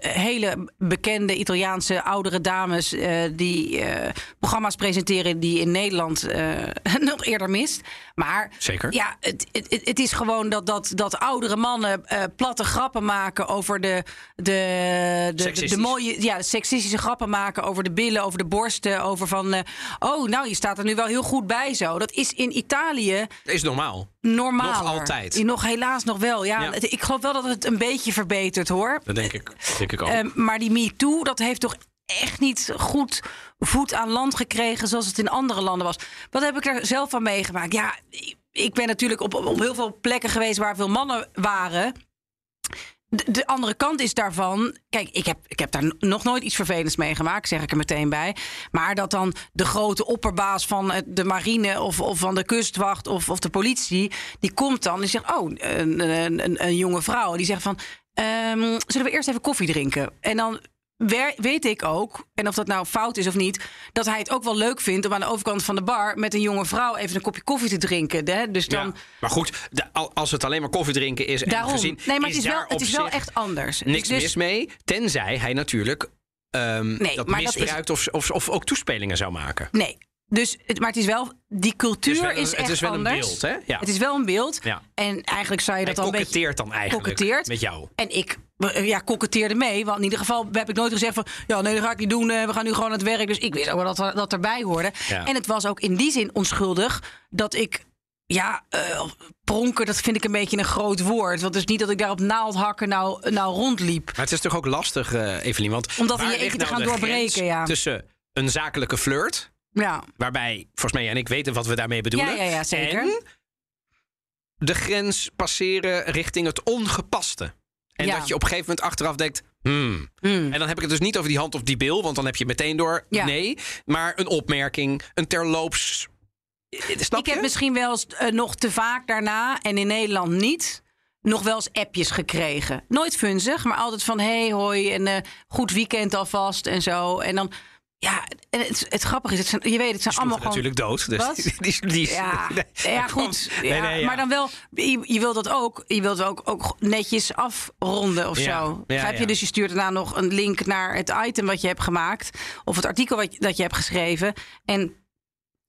hele bekende Italiaanse oudere dames eh, die eh, programma's presenteren die in Nederland eh, (laughs) nog eerder mist. Maar Zeker. ja, het, het, het- is gewoon dat, dat, dat oudere mannen eh, platte grappen maken over de, de, de, de, mooie, ja, seksistische grappen maken over de billen, over de borsten, over van, eh, oh, nou, je staat er nu wel heel goed bij zo. Dat is in Italië Dat is normaal. normaal. Nog altijd. Nog helaas nog wel. Ja, Ja. Ik geloof wel dat het een beetje verbetert hoor. Dat denk ik, Ehm, maar die MeToo, dat heeft toch echt niet goed voet aan land gekregen zoals het in andere landen was. Wat heb ik daar zelf van meegemaakt? Ja, ik ben natuurlijk op, op heel veel plekken geweest waar veel mannen waren. De, de andere kant is daarvan. Kijk, ik heb, ik heb daar nog nooit iets vervelends meegemaakt, zeg ik er meteen bij. Maar dat dan de grote opperbaas van de marine of, of van de kustwacht of, of de politie. die komt dan en zegt: Oh, een, een, een jonge vrouw. Die zegt van: ehm, Zullen we eerst even koffie drinken? En dan weet ik ook, en of dat nou fout is of niet, dat hij het ook wel leuk vindt om aan de overkant van de bar met een jonge vrouw even een kopje koffie te drinken. Hè? Dus dan. Ja. Maar goed, als het alleen maar koffie drinken is en Daarom. gezien, nee, maar het is, wel, het is wel echt anders. niks Dus- mis mee. Tenzij hij natuurlijk ehm, Nee, dat maar dat is- misbruikt of, of, of ook toespelingen zou maken. Nee. Dus, het, maar het is wel, die cultuur Het is wel- is het echt is wel een beeld, hè? Ja. Het is wel een beeld. Ja. En eigenlijk zou je Hij dat al een beetje... koketteert dan eigenlijk koketteert. met jou. En ik eh, ja, koketteerde mee. Want in ieder geval heb ik nooit gezegd van... ja, nee, dat ga ik niet doen. eh, We gaan nu gewoon aan het werk. Dus ik wist ook wel dat dat erbij hoorde. Ja. En het was ook in die zin onschuldig... dat ik... Ja, eh, pronken, dat vind ik een beetje een groot woord. Want het is niet dat ik daar op naaldhakken nou, nou rondliep. Maar het is toch ook lastig, eh Evelien? Want Om dat in je eentje te nou gaan doorbreken, ja. Tussen een zakelijke flirt, Ja, waarbij volgens mij en ik weten wat we daarmee bedoelen. Ja, ja, ja, zeker. En de grens passeren richting het ongepaste. En Ja. dat je op een gegeven moment achteraf denkt. Hmm. Hmm. En dan heb ik het dus niet over die hand of die bil, want dan heb je meteen door. Ja. Nee, maar een opmerking, een terloops. Eh, Snap ik heb misschien wel eens eh, nog te vaak daarna, en in Nederland niet, nog wel eens appjes gekregen. Nooit funzig, maar altijd van hey, hoi en eh, goed weekend alvast en zo. En dan, ja, en het, het grappige is, het zijn, je weet, het zijn allemaal sloegen gewoon... natuurlijk dood. Dus Wat? (laughs) Die, die, die- (laughs) Ja, nee, goed. Ja, nee, ja. Maar dan wel, je, je wilt dat ook. Je wilt ook, ook netjes afronden of zo. Begrijp je? Dus je stuurt daarna nog een link naar het item wat je hebt gemaakt. Of het artikel wat, dat je hebt geschreven. En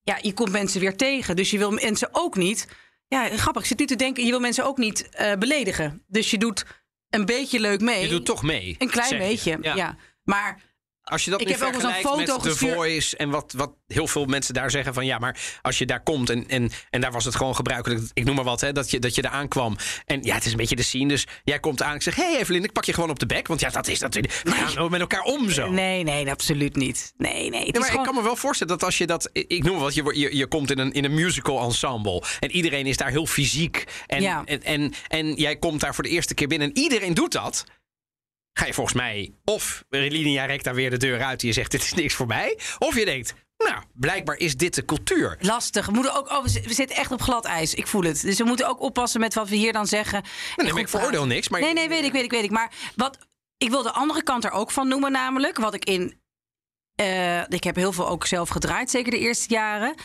ja, je komt mensen weer tegen. Dus je wil mensen ook niet... Ja, grappig. Ik zit nu te denken, je wil mensen ook niet eh, beledigen. Dus je doet een beetje leuk mee. Je doet toch mee. een klein beetje, ja. Maar Als je dat Ik nu heb ook zo'n vergelijkt foto met The gestuurd- Voice en wat, wat heel veel mensen daar zeggen van ja, maar als je daar komt en, en, en daar was het gewoon gebruikelijk, ik noem maar wat, hè, dat, je, dat je daar aankwam. En ja, het is een beetje de scene, dus jij komt aan. Ik zeg, hé hey Evelien, ik pak je gewoon op de bek, want ja, dat is natuurlijk, we gaan met elkaar om zo. nee, nee, absoluut niet. Nee, nee. Maar gewoon... ik kan me wel voorstellen dat als je dat. Ik noem maar wat, je, je, je komt in een, in een musical ensemble. En iedereen is daar heel fysiek. En, Ja. en, en, en jij komt daar voor de eerste keer binnen en iedereen doet dat. Ga je volgens mij. Of linea recta weer de deur uit en je zegt: Dit is niks voor mij. Of je denkt: Nou, blijkbaar is dit de cultuur. Lastig. We, moeten ook, oh, we zi- we zitten echt op glad ijs. Ik voel het. Dus we moeten ook oppassen met wat we hier dan zeggen. nee, maar ik veroordeel niks, maar- Nee, nee, weet ik, weet ik, weet ik. Maar wat, ik wil de andere kant er ook van noemen, namelijk wat ik in. eh, ik heb heel veel ook zelf gedraaid, zeker de eerste jaren.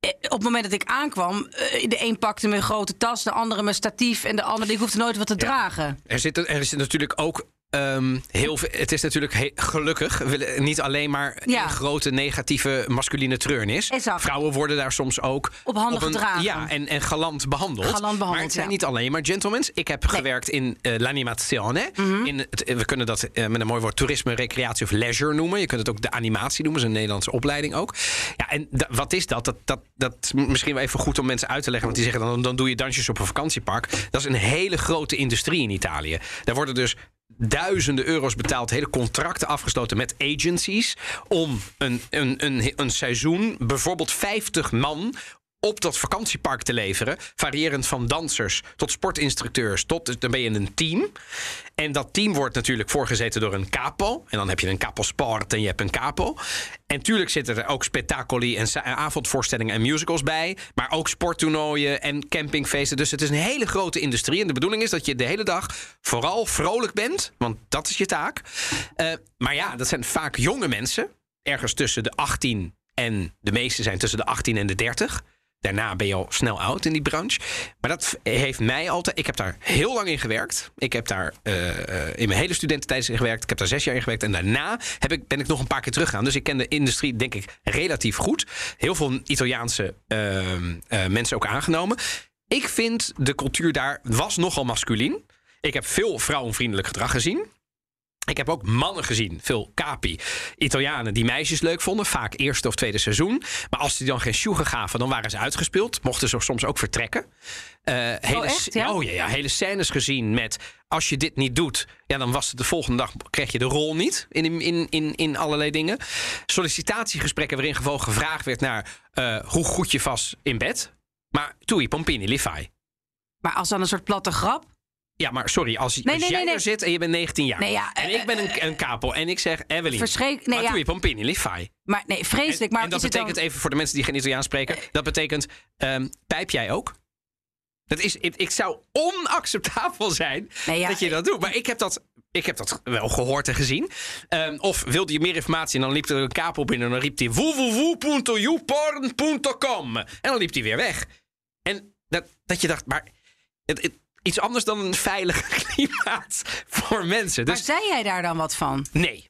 Eh, Op het moment dat ik aankwam, eh, de een pakte mijn grote tas, de andere mijn statief en de andere ik hoefde nooit wat te dragen. Er zit, er is natuurlijk ook ehm, heel. Het is natuurlijk he- gelukkig niet alleen maar Ja. een grote negatieve masculine treurnis. Exact. Vrouwen worden daar soms ook Op handen gedragen. Ja, en, en galant behandeld. Galant behandeld, maar het zijn ja. niet alleen maar gentlemen. Ik heb gewerkt in eh, l'animazione. Mhm. in het, we kunnen dat eh, met een mooi woord toerisme, recreatie of leisure noemen. Je kunt het ook de animatie noemen. Dat is een Nederlandse opleiding ook. Ja, en wat is dat? Dat, dat? dat is misschien wel even goed om mensen uit te leggen. Want die zeggen dan, dan doe je dansjes op een vakantiepark. Dat is een hele grote industrie in Italië. Daar worden dus duizenden euro's betaald, hele contracten afgesloten met agencies om een, een, een, een seizoen, bijvoorbeeld 50 man op dat vakantiepark te leveren. Variërend van dansers tot sportinstructeurs. Tot, dus dan ben je een team. En dat team wordt natuurlijk voorgezeten door een capo. En dan heb je een capo sport en je hebt een capo. En tuurlijk zitten er ook spectacoli en sa- avondvoorstellingen en musicals bij. Maar ook sporttoernooien en campingfeesten. Dus het is een hele grote industrie. En de bedoeling is dat je de hele dag vooral vrolijk bent. Want dat is je taak. Eh, maar ja, dat zijn vaak jonge mensen. Ergens tussen de 18 en de meeste zijn tussen de 18 en de 30. Daarna ben je al snel oud in die branche. Maar dat heeft mij altijd. Ik heb daar heel lang in gewerkt. Ik heb daar eh, eh, in mijn hele studententijd in gewerkt. Ik heb daar zes jaar in gewerkt. En daarna heb ik, ben ik nog een paar keer teruggegaan. Dus ik ken de industrie, denk ik, relatief goed. Heel veel Italiaanse ehm, eh, mensen ook aangenomen. Ik vind de cultuur daar was nogal masculien. Ik heb veel vrouwenvriendelijk gedrag gezien. Ik heb ook mannen gezien, veel capi. Italianen die meisjes leuk vonden, vaak eerste of tweede seizoen. Maar als die dan geen sjoegen gaven, dan waren ze uitgespeeld. Mochten ze soms ook vertrekken. Eh, hele, echt, ja? Oh ja, ja, hele scènes gezien met... als je dit niet doet, ja, dan was het de volgende dag... kreeg je de rol niet in, in, in, in allerlei dingen. Sollicitatiegesprekken waarin gewoon gevraagd werd naar... eh, hoe goed je was in bed. Maar tui pompini li fai. Maar als dan een soort platte grap. Ja, maar sorry, als, Nee, als nee, jij nee, er zit en je bent 19 jaar... Ja, en eh, ik ben een, een capo en ik zeg... Evelien, Verschrik- nee, maar ja. tui pompini li fai. Maar nee, vreselijk. Maar en dat het dan- betekent even voor de mensen die geen Italiaans spreken... dat betekent, ehm, pijp jij ook? Dat is, ik, ik zou onacceptabel zijn ja, dat je dat doet. Maar ik heb dat, ik heb dat wel gehoord en gezien. Ehm, of wilde je meer informatie en dan liep er een capo binnen... en dan riep hij www.youporn.com. En dan liep hij weer weg. En dat, dat je dacht, maar... Het, het- iets anders dan een veilig (laughs) klimaat voor mensen. Maar Dus zei jij daar dan wat van? Nee.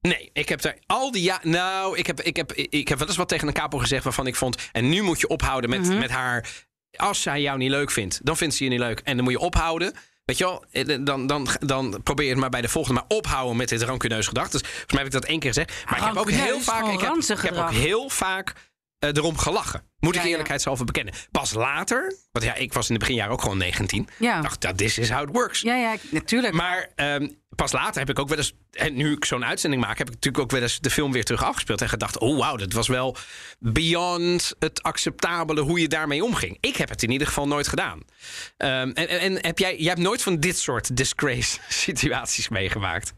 Nee, ik heb daar al die ja. Nou, ik heb, ik, heb, ik heb wel eens wat tegen een capo gezegd waarvan ik vond. En nu moet je ophouden met, Mhm. met haar. Als zij jou niet leuk vindt, dan vindt ze je niet leuk. En dan moet je ophouden. Weet je wel, eh, dan, dan, dan probeer je het maar bij de volgende. Maar ophouden met dit rancuneus gedrag. Dus volgens mij heb ik dat één keer gezegd. Maar ik heb ook heel vaak. Ik heb, ranzig ik heb ook heel vaak eh, erom gelachen. Moet Ja, ik ja. eerlijkheidshalve bekennen. Pas later, want ja, ik was in de beginjaren ook gewoon 19. Ja. dacht, dat this is how it works. Ja, ja, natuurlijk. Maar ehm, pas later heb ik ook wel eens. En nu ik zo'n uitzending maak, heb ik natuurlijk ook wel eens de film weer terug afgespeeld. En gedacht: oh wauw, dat was wel beyond het acceptabele hoe je daarmee omging. Ik heb het in ieder geval nooit gedaan. Ehm, en, en, en heb jij, jij hebt nooit van dit soort disgrace (laughs) situaties meegemaakt?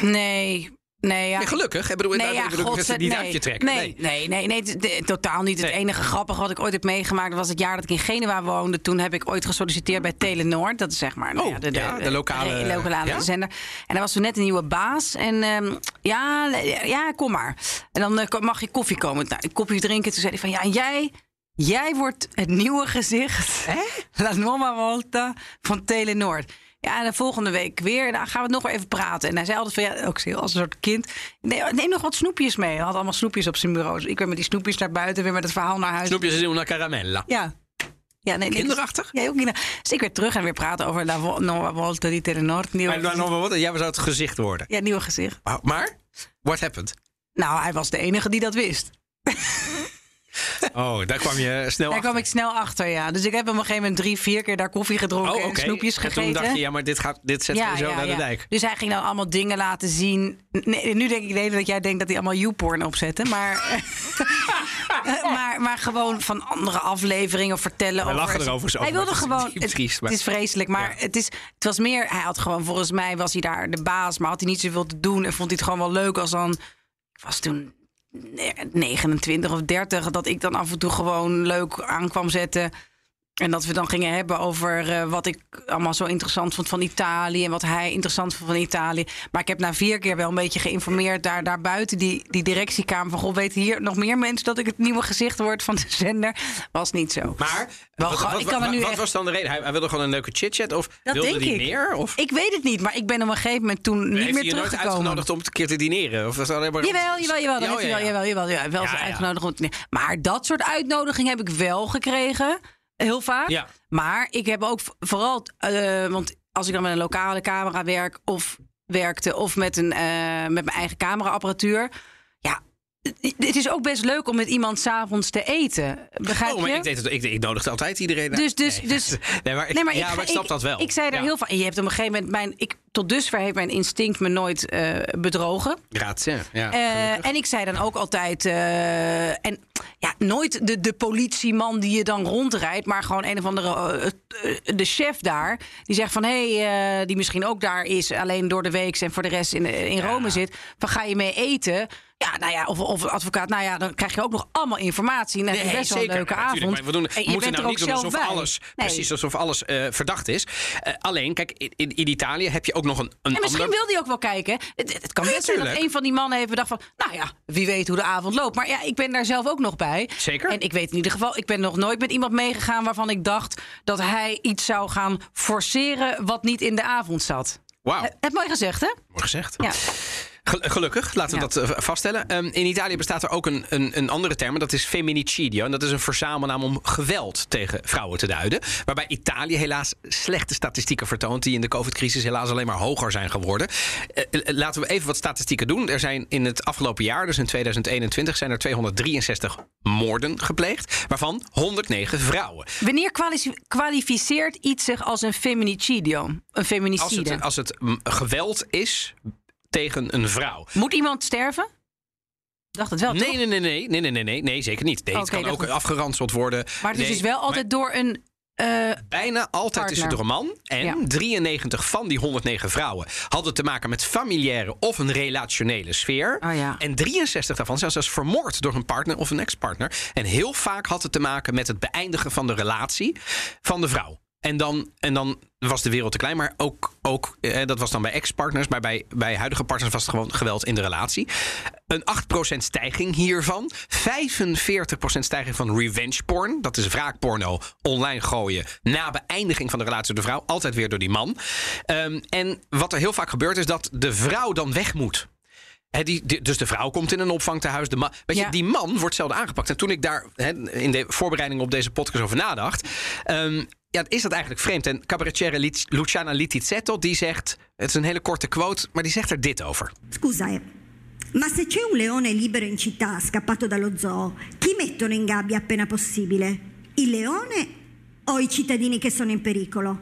nee. Nee, ja. Nee, gelukkig. Ik bedoel, Nee, ja, ik het godzijdank- niet nee, trekken. Nee, nee, nee, nee, t- totaal niet. Het Nee. enige grappige wat ik ooit heb meegemaakt was het jaar dat ik in Genua woonde. Toen heb ik ooit gesolliciteerd bij Telenoord. Dat is zeg maar nou Oh, ja, de, de, ja, de lokale- de lokale zender. En daar was toen net een nieuwe baas. En ehm, ja, ja, kom maar. En dan eh, mag je koffie komen. Nou, ik koffie drinken. Toen zei hij van ja, en jij. Jij wordt het nieuwe gezicht. (laughs) La nuova volta van Telenoord. Ja, en de volgende week weer. Dan gaan we het nog wel even praten. En hij zei altijd van ja, ook zo als een soort kind. Nee, neem nog wat snoepjes mee. Hij had allemaal snoepjes op zijn bureau. Dus ik weer met die snoepjes naar buiten, weer met het verhaal naar huis. Snoepjes is una caramella. Ja. Ja, nee, nee, Kinderachtig? Ja, ook kinder. Dus ik weer terug en weer praten over La Nuova Volta di. Nieuwe, nog wel wat. Jij zou het gezicht worden. ja, nieuwe gezicht. Maar, what happened? Nou, hij was de enige die dat wist. (laughs) (laughs) Oh, daar kwam je snel Daar achter. kwam ik snel achter, ja. Dus ik heb op een gegeven moment drie, vier keer daar koffie gedronken Oh, en snoepjes En gegeten. toen dacht je, ja, maar dit, gaat, dit zet je zo naar de dijk. Dus hij ging dan allemaal dingen laten zien. Nee, nu denk ik nee, dat jij denkt dat hij allemaal YouPorn opzette. Maar, (laughs) maar, maar gewoon van andere afleveringen vertellen. Wij over lachen erover zo, Hij wilde gewoon. Het, triest, maar- het is vreselijk, maar het, is, het was meer. Hij had gewoon, volgens mij was hij daar de baas, maar had hij niet zoveel te doen. En vond hij het gewoon wel leuk als dan. Ik was toen 29 of 30, dat ik dan af en toe gewoon leuk aan kwam zetten. En dat we dan gingen hebben over eh, wat ik allemaal zo interessant vond van Italië. En wat hij interessant vond van Italië. Maar ik heb na vier keer wel een beetje geïnformeerd daar, daar buiten die, die directiekamer. Van goh, weten hier nog meer mensen dat ik het nieuwe gezicht word van de zender? Was niet zo. Maar Wel, wat, ik kan er nu wat echt- was dan de reden? Hij, hij wilde gewoon een leuke chit-chat? Of Dat wilde denk hij ik. meer? Of Ik weet het niet, maar ik ben op een gegeven moment toen niet heeft meer hij je nooit teruggekomen. uitgenodigd om een keer te dineren? Of was dat alleen maar... Jawel, jawel, jawel. Dan Ja, heeft hij wel, ja. jawel, jawel, jawel, wel Ja, uitgenodigd. om te- Maar dat soort uitnodiging heb ik wel gekregen. Heel vaak. Ja. Maar ik heb ook vooral... eh, want als ik dan met een lokale camera werk of werkte... of met, een, eh, met mijn eigen cameraapparatuur... Het- is ook best leuk om met iemand s'avonds te eten. Begrijp Oh, maar je? ik, deed het, ik, ik nodigde altijd iedereen uit. Dus, dus, nee. dus. (laughs) nee, maar ik, ja, maar ik snap dat wel. Ik zei daar Ja. heel. En je hebt op een gegeven moment mijn. Ik, tot dusver heeft mijn instinct me nooit eh, bedrogen. Grazie, ja. Eh, en ik zei dan ook altijd. eh, en ja, nooit de, de politieman die je dan rondrijdt, maar gewoon een of andere. de chef daar. Die zegt van hé, hey, die misschien ook daar is, alleen door de week en voor de rest in, in Rome zit. Van ga je mee eten? Ja, nou ja, of, of advocaat, nou ja, dan krijg je ook nog allemaal informatie. En Nee, best wel een leuke avond. Maar we, doen, En we je moeten bent nou er niet ook doen alsof bij. alles, Nee. precies alsof alles eh, verdacht is. Eh, alleen, kijk, in, in, Italië heb je ook nog een, een En misschien ander... wil hij ook wel kijken. Het, het kan best zijn dat een van die mannen heeft bedacht van... nou ja, wie weet hoe de avond loopt. Maar ja, ik ben daar zelf ook nog bij. Zeker. En ik weet in ieder geval, ik ben nog nooit met iemand meegegaan... waarvan ik dacht dat hij iets zou gaan forceren... wat niet in de avond zat. Wauw, Eh, Heb mooi gezegd, hè? mooi gezegd. Ja. Gel- Gelukkig, laten we Ja. dat eh, vaststellen. Ehm, in Italië bestaat er ook een, een, een andere term, en dat is femminicidio. En dat is een verzamelnaam om geweld tegen vrouwen te duiden. Waarbij Italië helaas slechte statistieken vertoont, die in de COVID-crisis helaas alleen maar hoger zijn geworden. Eh, eh, laten we even wat statistieken doen. Er zijn in het afgelopen jaar, dus in 2021, zijn er 263 moorden gepleegd, waarvan 109 vrouwen. Wanneer kwali- kwalificeert iets zich als een feminicidio? Een Als feminicide? het, als het geweld is tegen een vrouw. Moet iemand sterven? Dacht het wel, nee. Nee, nee, nee, nee, nee, nee, nee, zeker niet. Nee, het kan ook afgeranseld worden. Maar het is dus wel altijd door een eh, Bijna altijd is het door een man. En 93 van die 109 vrouwen hadden te maken met familiaire of een relationele sfeer. Oh, en 63 daarvan zijn zelfs vermoord door een partner of een ex-partner. En heel vaak had het te maken met het beëindigen van de relatie van de vrouw. En dan, en dan was de wereld te klein. Maar ook, ook eh, dat was dan bij ex-partners. Maar bij, bij huidige partners was het gewoon geweld in de relatie. Een 8% stijging hiervan. 45% stijging van revenge porn. Dat is wraakporno online gooien. Na beëindiging van de relatie door de vrouw. Altijd weer door die man. Ehm, en wat er heel vaak gebeurt is dat de vrouw dan weg moet. Hè, die, die- dus de vrouw komt in een opvangtehuis. De man, weet Ja. je, die man wordt zelden aangepakt. En toen ik daar hè, in de voorbereiding op deze podcast over nadacht. ehm, ja, is dat eigenlijk vreemd. En cabaretière Luciana Littizzetto die zegt. Het is een hele korte quote, maar die zegt er dit over. Scusa, eh, ma se c'è un leone libero in città, scappato dallo zoo, chi mettono in gabbia appena possibile? Il leone o i cittadini che sono in pericolo?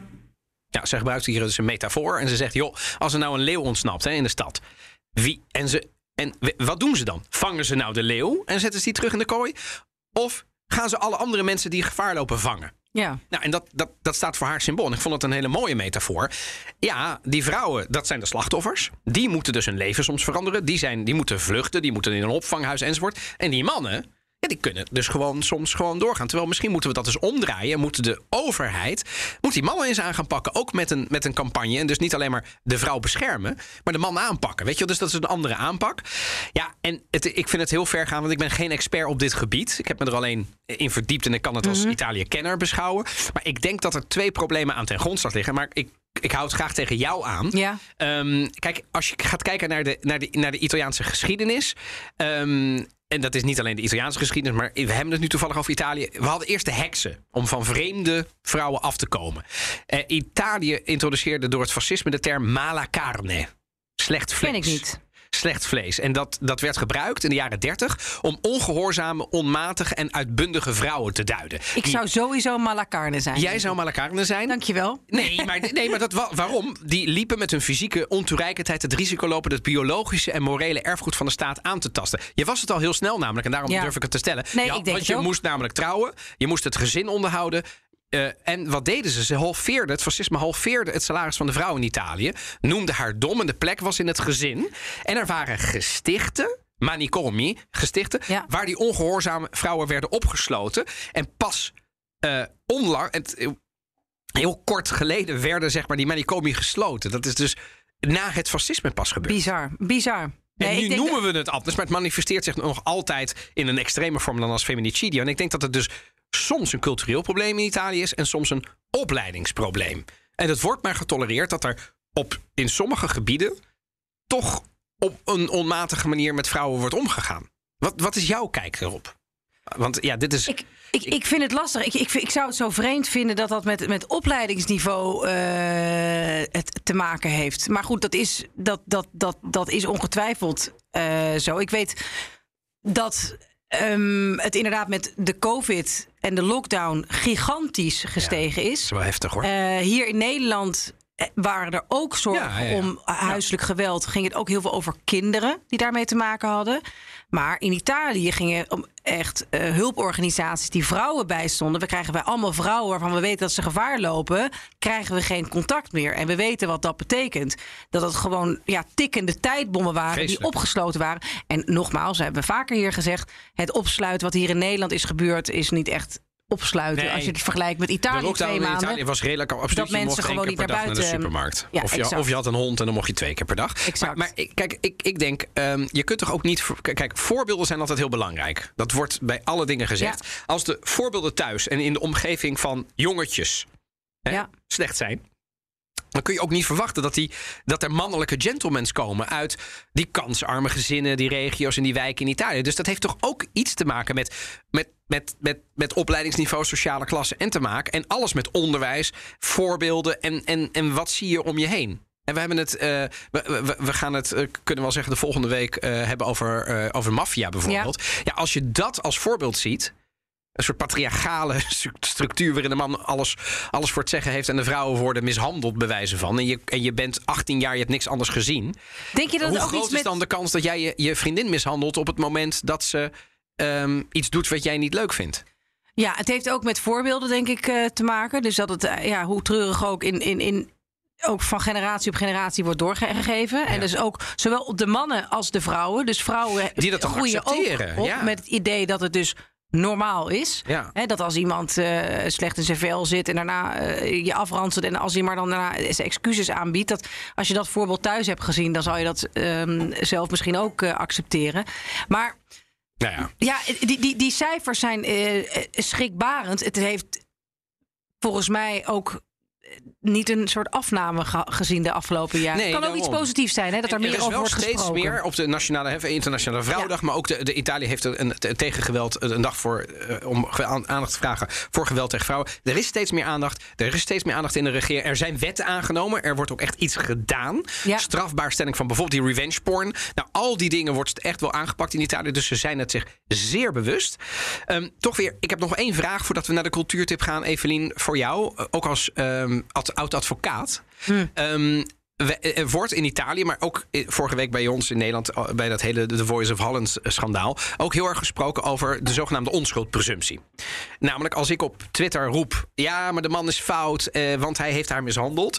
Ja, ze gebruikt hier dus een metafoor. En ze zegt: joh, als er nou een leeuw ontsnapt hè, in de stad. Wie, en, ze, en wat doen ze dan? Vangen ze nou de leeuw en zetten ze die terug in de kooi? Of gaan ze alle andere mensen die gevaar lopen vangen? ja. Nou, en dat, dat, dat staat voor haar symbool. En ik vond het een hele mooie metafoor. Ja, die vrouwen, dat zijn de slachtoffers. Die moeten dus hun leven soms veranderen. Die, zijn, die moeten vluchten, die moeten in een opvanghuis enzovoort. En die mannen, ja, die kunnen dus gewoon soms gewoon doorgaan. Terwijl misschien moeten we dat eens omdraaien. Moeten de overheid, moet die mannen eens aan gaan pakken. Ook met een, met een campagne. En dus niet alleen maar de vrouw beschermen, maar de man aanpakken. Weet je wel? Dus dat is een andere aanpak. Ja, en het, ik vind het heel ver gaan, want ik ben geen expert op dit gebied. Ik heb me er alleen in verdiept en ik kan het als Italië-kenner beschouwen. Maar ik denk dat er twee problemen aan ten grondslag liggen. Maar ik, ik hou het graag tegen jou aan. Ja. Ehm, kijk, als je gaat kijken naar de, naar de, naar de Italiaanse geschiedenis. ehm, en dat is niet alleen de Italiaanse geschiedenis, maar we hebben het nu toevallig over Italië. We hadden eerst de heksen om van vreemde vrouwen af te komen. Eh, Italië introduceerde door het fascisme de term mala carne. Slecht vlees. Ken ik niet. Slecht vlees. En dat, dat werd gebruikt in de jaren 30 om ongehoorzame, onmatige en uitbundige vrouwen te duiden. Ik Die- zou sowieso malacarne zijn. Jij zou mala carne zijn. Dankjewel. Nee, maar, nee, maar dat, wa- waarom? Die liepen met hun fysieke ontoereikendheid het risico lopen het biologische en morele erfgoed van de staat aan te tasten. Je was het al heel snel namelijk, en daarom Ja. durf ik het te stellen. Nee, Ja, ik denk want je ook. moest namelijk trouwen, je moest het gezin onderhouden. Eh, en wat deden ze? Ze halveerden, het fascisme halveerde het salaris van de vrouw in Italië. Noemde haar dom en de plek was in het gezin. En er waren gestichten, manicomi, gestichten, Ja. waar die ongehoorzame vrouwen werden opgesloten. En pas eh onlang, het, eh, heel kort geleden werden zeg maar, die manicomie gesloten. Dat is dus na het fascisme pas gebeurd. Bizar, bizar. En Nee, nu noemen we het anders, maar het manifesteert zich nog altijd in een extreme vorm dan als feminicidio. En ik denk dat het dus soms een cultureel probleem in Italië is en soms een opleidingsprobleem. En het wordt maar getolereerd dat er op, in sommige gebieden toch op een onmatige manier met vrouwen wordt omgegaan. Wat, wat is jouw kijk erop? Want ja, dit is. Ik, ik, ik vind het lastig. Ik, ik, ik zou het zo vreemd vinden dat dat met, met opleidingsniveau eh, het te maken heeft. Maar goed, dat is, dat, dat, dat, dat is ongetwijfeld eh, zo. Ik weet dat ehm, het inderdaad met de COVID en de lockdown gigantisch gestegen is. is wel heftig hoor. Eh, hier in Nederland eh, waren er ook zorgen Ja, ja, ja. om huiselijk geweld. Ging het ook heel veel over kinderen die daarmee te maken hadden. Maar in Italië gingen om echt eh, hulporganisaties die vrouwen bijstonden. We krijgen bij allemaal vrouwen waarvan we weten dat ze gevaar lopen, krijgen we geen contact meer. En we weten wat dat betekent. Dat het gewoon ja, tikkende tijdbommen waren die opgesloten waren. En nogmaals, we hebben vaker hier gezegd: het opsluiten wat hier in Nederland is gebeurd, is niet echt opsluiten. Nee. Als je het vergelijkt met de Italië lockdown twee in maanden. Italië was redelijk absoluut. dat je mensen gewoon niet per naar dag naar de buiten- supermarkt. Ja, of, je, of je had een hond en dan mocht je twee keer per dag. Exact. Maar, kijk, ik, ik denk, ehm, je kunt toch ook niet. voor- Kijk, voorbeelden zijn altijd heel belangrijk. Dat wordt bij alle dingen gezegd. Als de voorbeelden thuis en in de omgeving van jongetjes hè, slecht zijn. Dan kun je ook niet verwachten dat, die, dat er mannelijke gentlemans komen uit die kansarme gezinnen, die regio's en die wijken in Italië. Dus dat heeft toch ook iets te maken met, met, met, met, met opleidingsniveau, sociale klasse en te maken. En alles met onderwijs, voorbeelden en, en, en wat zie je om je heen. En we hebben het, eh, we, we, we gaan het, eh, kunnen we wel zeggen, de volgende week eh, hebben over, over maffia bijvoorbeeld. Ja. als je dat als voorbeeld ziet, een soort patriarchale (laughs) stru- structuur waarin de man alles, alles voor het zeggen heeft en de vrouwen worden mishandeld bij wijze van. En je, en je bent 18 jaar, je hebt niks anders gezien. Denk je dat Hoe het ook groot iets is met dan de kans dat jij je, je vriendin mishandelt op het moment dat ze ehm, iets doet wat jij niet leuk vindt? Ja, het heeft ook met voorbeelden, denk ik, eh, te maken. Dus dat het, eh, ja, hoe treurig ook in, in, in ook van generatie op generatie wordt doorgegeven. En dus ook zowel op de mannen als de vrouwen. Dus vrouwen Die dat toch groeien accepteren, ook op ja. met het idee dat het dus normaal is. Ja. Dat als iemand eh, slecht in zijn vel zit en daarna eh, je afranselt... en als hij maar dan daarna zijn excuses aanbiedt... Dat, als je dat voorbeeld thuis hebt gezien... dan zou je dat ehm, zelf misschien ook eh, accepteren. Maar Nou ja. ja, die, die, die cijfers zijn schrikbarend. Het heeft volgens mij ook niet een soort afname ge- gezien de afgelopen jaren. Nee, het kan ook daarom. iets positiefs zijn, hè, dat er En meer is over wel wordt steeds gesproken. meer op de nationale hè, internationale vrouwendag, maar ook de, de Italië heeft een, een tegen geweld een dag voor eh, om aandacht te vragen voor geweld tegen vrouwen. Er is steeds meer aandacht. Er is steeds meer aandacht in de regering. Er zijn wetten aangenomen. Er wordt ook echt iets gedaan. Ja. Strafbaarstelling van bijvoorbeeld die revenge porn. Nou, al die dingen wordt echt wel aangepakt in Italië. Dus ze zijn het zich zeer bewust. Ehm, toch weer, ik heb nog één vraag voordat we naar de cultuurtip gaan, Evelien, voor jou. Eh, Ook als ad- oud-advocaat. Ehm, we- er wordt in Italië, maar ook eh, vorige week bij ons in Nederland, eh, bij dat hele The Voice of Holland eh, schandaal, ook heel erg gesproken over de zogenaamde onschuldpresumptie. Namelijk als ik op Twitter roep, ja, maar de man is fout, eh, want hij heeft haar mishandeld.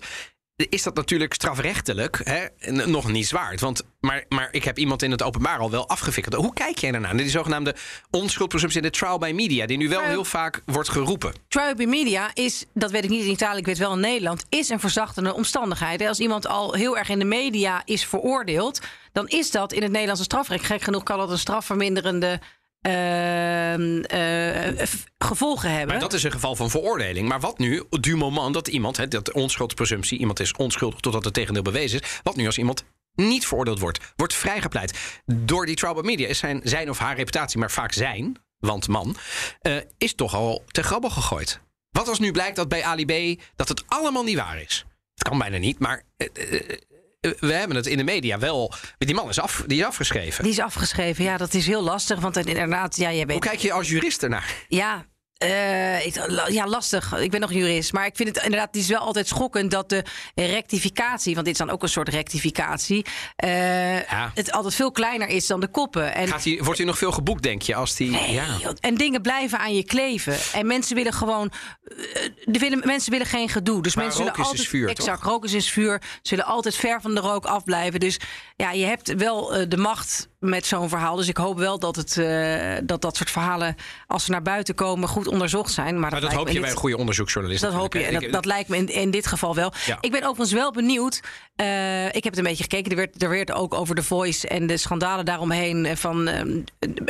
Is dat natuurlijk strafrechtelijk hè, nog niet zwaard. Want, maar, maar ik heb iemand in het openbaar al wel afgefikkeld. Hoe kijk jij daarnaar? Die zogenaamde onschuldpresumptie in de trial by media, die nu wel heel vaak wordt geroepen. Trial by media is, dat weet ik niet in Italië, ik weet wel in Nederland, is een verzachtende omstandigheid. Als iemand al heel erg in de media is veroordeeld, dan is dat in het Nederlandse strafrecht. Gek genoeg kan dat een strafverminderende gevolgen hebben. Maar dat is een geval van veroordeling. Maar wat nu, du moment dat iemand, hè, dat iemand is onschuldig totdat het tegendeel bewezen is. Wat nu als iemand niet veroordeeld wordt, wordt vrijgepleit. Door die by media is zijn, zijn of haar reputatie, maar vaak zijn, want man, eh, is toch al te grabbel gegooid. Wat als nu blijkt dat bij Ali dat het allemaal niet waar is? Het kan bijna niet, maar eh, eh, eh, we hebben het in de media wel. Die man is, af, die is afgeschreven. Die is afgeschreven. Ja, dat is heel lastig. Want inderdaad, ja, jij weet. Hoe kijk je als jurist ernaar? Ja. Eh, ik- ja, lastig. Ik ben nog jurist. Maar ik vind het inderdaad, het is wel altijd schokkend dat de rectificatie, want dit is dan ook een soort rectificatie, eh, Ja. het altijd veel kleiner is dan de koppen. En, Gaat wordt hij nog veel geboekt, denk je? Als die, Nee, ja. en dingen blijven aan je kleven. En mensen willen gewoon. eh, de willen, mensen willen geen gedoe. Dus Maar mensen zullen is dus altijd. vuur, exact, toch? rook is is vuur. Zullen altijd ver van de rook afblijven. Dus ja, je hebt wel eh, de macht met zo'n verhaal. Dus ik hoop wel dat, het, eh, dat dat soort verhalen, als ze naar buiten komen, goed onderzocht zijn. Maar, Maar dat hoop je bij een goede onderzoeksjournalist. Dat hoop je. En dat, lijkt me in, in dit geval wel. Ja. Ik ben overigens wel benieuwd. eh, ik heb het een beetje gekeken. Er werd, er werd ook over The Voice en de schandalen daaromheen eh, van,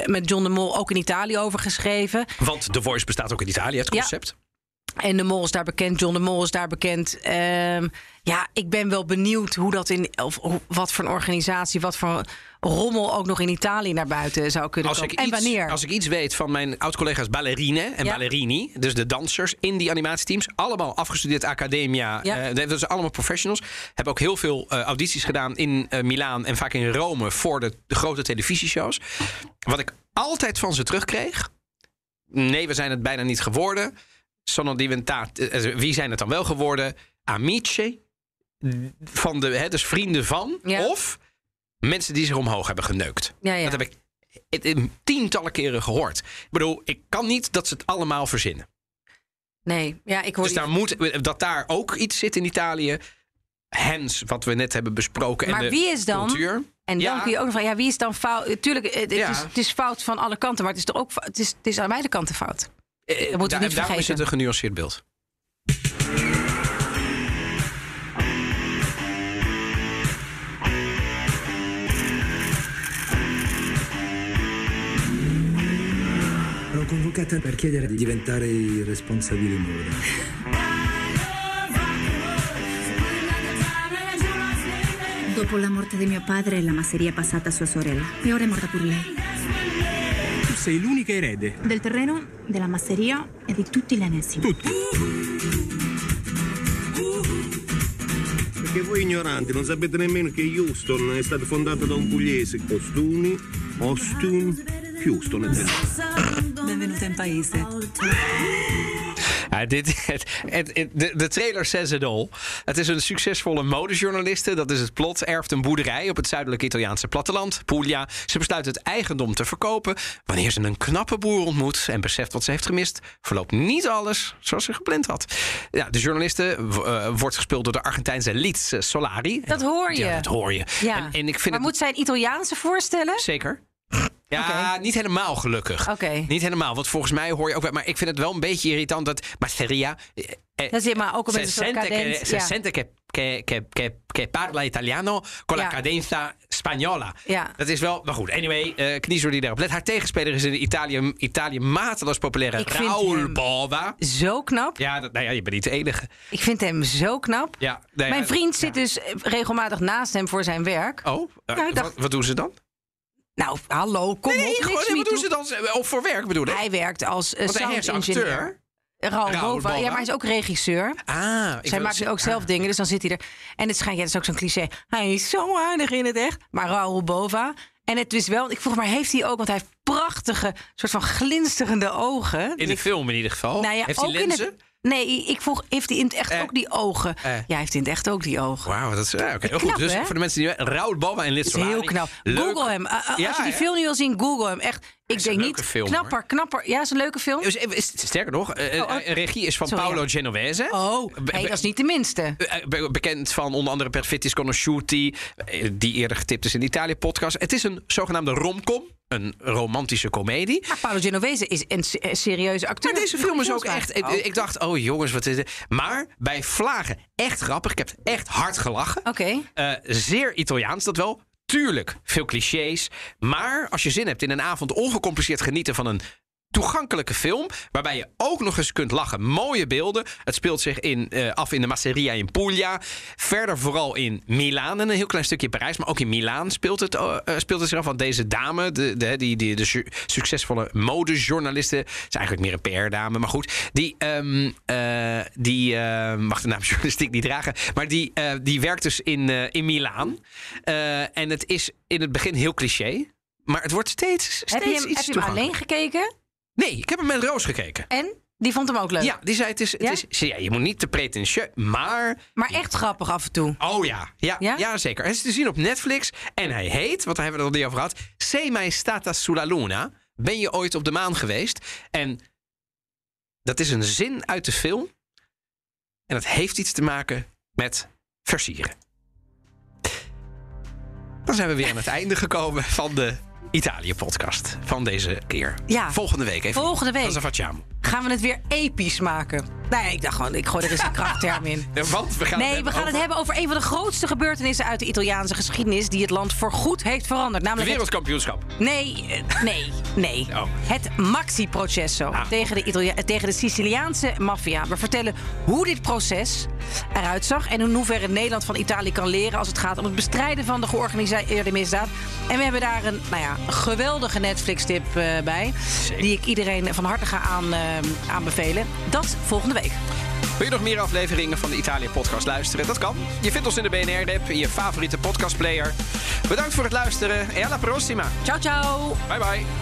met John de Mol ook in Italië over geschreven. Want The Voice bestaat ook in Italië, het Ja. concept. En de Mol is daar bekend, John de Mol is daar bekend. Ehm, ja, ik ben wel benieuwd hoe dat in, of hoe- wat voor een organisatie, wat voor rommel ook nog in Italië naar buiten zou kunnen Als ik. En iets, wanneer? als ik iets weet van mijn oud-collega's ballerine en Ja. ballerini, dus de dansers in die animatieteams, allemaal afgestudeerd academia, Ja. eh, dat zijn allemaal professionals, hebben ook heel veel eh, audities gedaan in eh, Milaan en vaak in Rome voor de, de grote televisieshows. Wat ik altijd van ze terugkreeg, nee, we zijn het bijna niet geworden. Sono diventate, wie zijn het dan wel geworden? Amici, van de, hè, dus vrienden van, Ja. of mensen die zich omhoog hebben geneukt. Ja, ja. Dat heb ik tientallen keren gehoord. Ik bedoel, ik kan niet dat ze het allemaal verzinnen. Nee, ja, ik hoor Dus daar moet, dat daar ook iets zit in Italië. Hens, wat we net hebben besproken. Maar en de wie is dan- Cultuur. En dan Ja. kun je ook nog van, ja, wie is dan fout? Tuurlijk, het, het Ja. is, het is fout van alle kanten, maar het is toch ook het is, het is aan beide kanten fout. Eh, moeten we niet daarom is vergeten. het een genuanceerd beeld. Convocata per chiedere di diventare il responsabile moda. Dopo la morte di mio padre, la masseria è passata a sua sorella. E ora è morta pure lei. Tu sei l'unica erede. Del terreno, della masseria e di tutti gli annessi. Tutti. Perché voi ignoranti non sapete nemmeno che Houston è stato fondato da un pugliese, Costumi, Austin, Houston. è in paese. Ja, dit, het, het, het- de, de trailer says it all. Het is een succesvolle modejournaliste. Dat is het plot. Erft een boerderij op het zuidelijke Italiaanse platteland, Puglia. Ze besluit het eigendom te verkopen. Wanneer ze een knappe boer ontmoet en beseft wat ze heeft gemist, verloopt niet alles zoals ze gepland had. Ja, de journaliste eh, wordt gespeeld door de Argentijnse Liz Solari. Dat hoor je. Ja, dat hoor je. Ja. En, en ik vind maar het moet zij een Italiaanse voorstellen? Zeker. Ja, niet helemaal gelukkig. Oké. Niet helemaal, want volgens mij hoor je ook... Maar ik vind het wel een beetje irritant dat Masseria... eh, Dat is maar ook een beetje een se sente che, che, che, che parla italiano con Ja. la cadenza spagnola. Ja. Dat is wel... Maar goed, anyway, kniezer die daarop let. Haar tegenspeler is in Italië, Italië mateloos populaire Ik Raul Bova. Zo knap. Ja, dat, nou ja, je bent niet de enige. Ik vind hem zo knap. Ja, nou Mijn vriend zit dus regelmatig naast hem voor zijn werk. Oh, Ja, ik dacht- wat, wat doen ze dan? Nou, hallo, kom Nee, op. gewoon, nee, wat doen ze dan? Of voor werk bedoel ik? Hij werkt als uh, Want hij is sound acteur. engineer. Raoul Bova. Ja, maar hij is ook regisseur. Ah, ik Zij maakt ook zelf ah. dingen, dus dan zit hij er. En het schijnt, ja, dat is ook zo'n cliché. Hij is zo aardig in het echt. Maar Raoul Bova. En het is wel, ik vroeg maar, heeft hij ook, want hij heeft prachtige, soort van glinsterende ogen. In Dus de film in ieder geval. Nou ja, Heeft hij lenzen? Nee, ik vroeg, heeft hij in het echt Eh. ook die ogen? Eh. Ja, hij heeft in het echt ook die ogen. Wauw, dat is ja, oké, heel Knap, goed. Dus hè? voor de mensen die Raoul Bova en is heel knap. Google hem. Ja, als je die ja. film niet wil zien, Google hem. Echt, ik denk niet. film, knapper, hoor. knapper. Ja, is een leuke film. Sterker nog, eh, Oh, oh. eh, regie is van Sorry, Paolo ja. Genovese. Oh, be- dat is niet de minste. eh, be- bekend van onder andere Perfettis Conosciuti, die eerder getipt is in de Italië-podcast. Het is een zogenaamde romcom, een romantische komedie. Maar Paolo Genovese is een se- een serieuze acteur. Maar deze film is ook echt. Ik, ik dacht, oh jongens, wat is dit? Maar bij Vlagen echt grappig. Ik heb echt hard gelachen. Oké. Zeer Italiaans dat wel. Tuurlijk, veel clichés. Maar als je zin hebt in een avond ongecompliceerd genieten van een toegankelijke film. Waarbij je ook nog eens kunt lachen. Mooie beelden. Het speelt zich in, eh, af in de Masseria in Puglia. Verder vooral in Milaan en een heel klein stukje Parijs. Maar ook in Milaan speelt het, eh, eh, speelt het zich af. Want deze dame, de, de, die, die, de su- succesvolle modejournaliste... is eigenlijk meer een PR-dame, maar goed. Die, ehm, eh, die mag de naam (laughs) journalistiek niet dragen. Maar die, die werkt dus in, in Milaan. En het is in het begin heel cliché. Maar het wordt steeds, steeds Heb je hem, iets heb je hem alleen gekeken? Nee, ik heb hem met Roos gekeken. En? Die vond hem ook leuk. Ja, die zei het is, het Ja? is ja, je moet niet te pretentieus, maar Maar echt grappig af en toe. oh ja, ja, Ja? ja? zeker. Hij is te zien op Netflix en hij heet, daar hebben we het al niet over gehad, Se mai stata sulla luna. Ben je ooit op de maan geweest? En dat is een zin uit de film en dat heeft iets te maken met versieren. Dan zijn we weer aan het einde gekomen van de Italië-podcast van deze keer. Ja. Volgende week even. Volgende week. Dat is. Gaan we het weer episch maken? Nou ja, ik dacht gewoon, ik gooi er eens een krachtterm in. (laughs) Ja, Want we gaan Nee, het we gaan over het hebben over een van de grootste gebeurtenissen uit de Italiaanse geschiedenis. die het land voorgoed heeft veranderd. Namelijk het wereldkampioenschap. Nee, eh, nee, nee. (laughs) Oh. Het Maxi-processo Ah. tegen, de Italia- tegen de Siciliaanse maffia. We vertellen hoe dit proces eruit zag... en in hoeverre Nederland van Italië kan leren... als het gaat om het bestrijden van de georganiseerde misdaad. En we hebben daar een, nou ja, een geweldige Netflix-tip eh, bij... Zeker. die ik iedereen van harte ga aan, eh, aanbevelen. Dat volgende week. Wil je nog meer afleveringen van de Italië-podcast luisteren? Dat kan. Je vindt ons in de BNR-app, in je favoriete podcastplayer. Bedankt voor het luisteren en alla prossima. Ciao, ciao. Bye bye.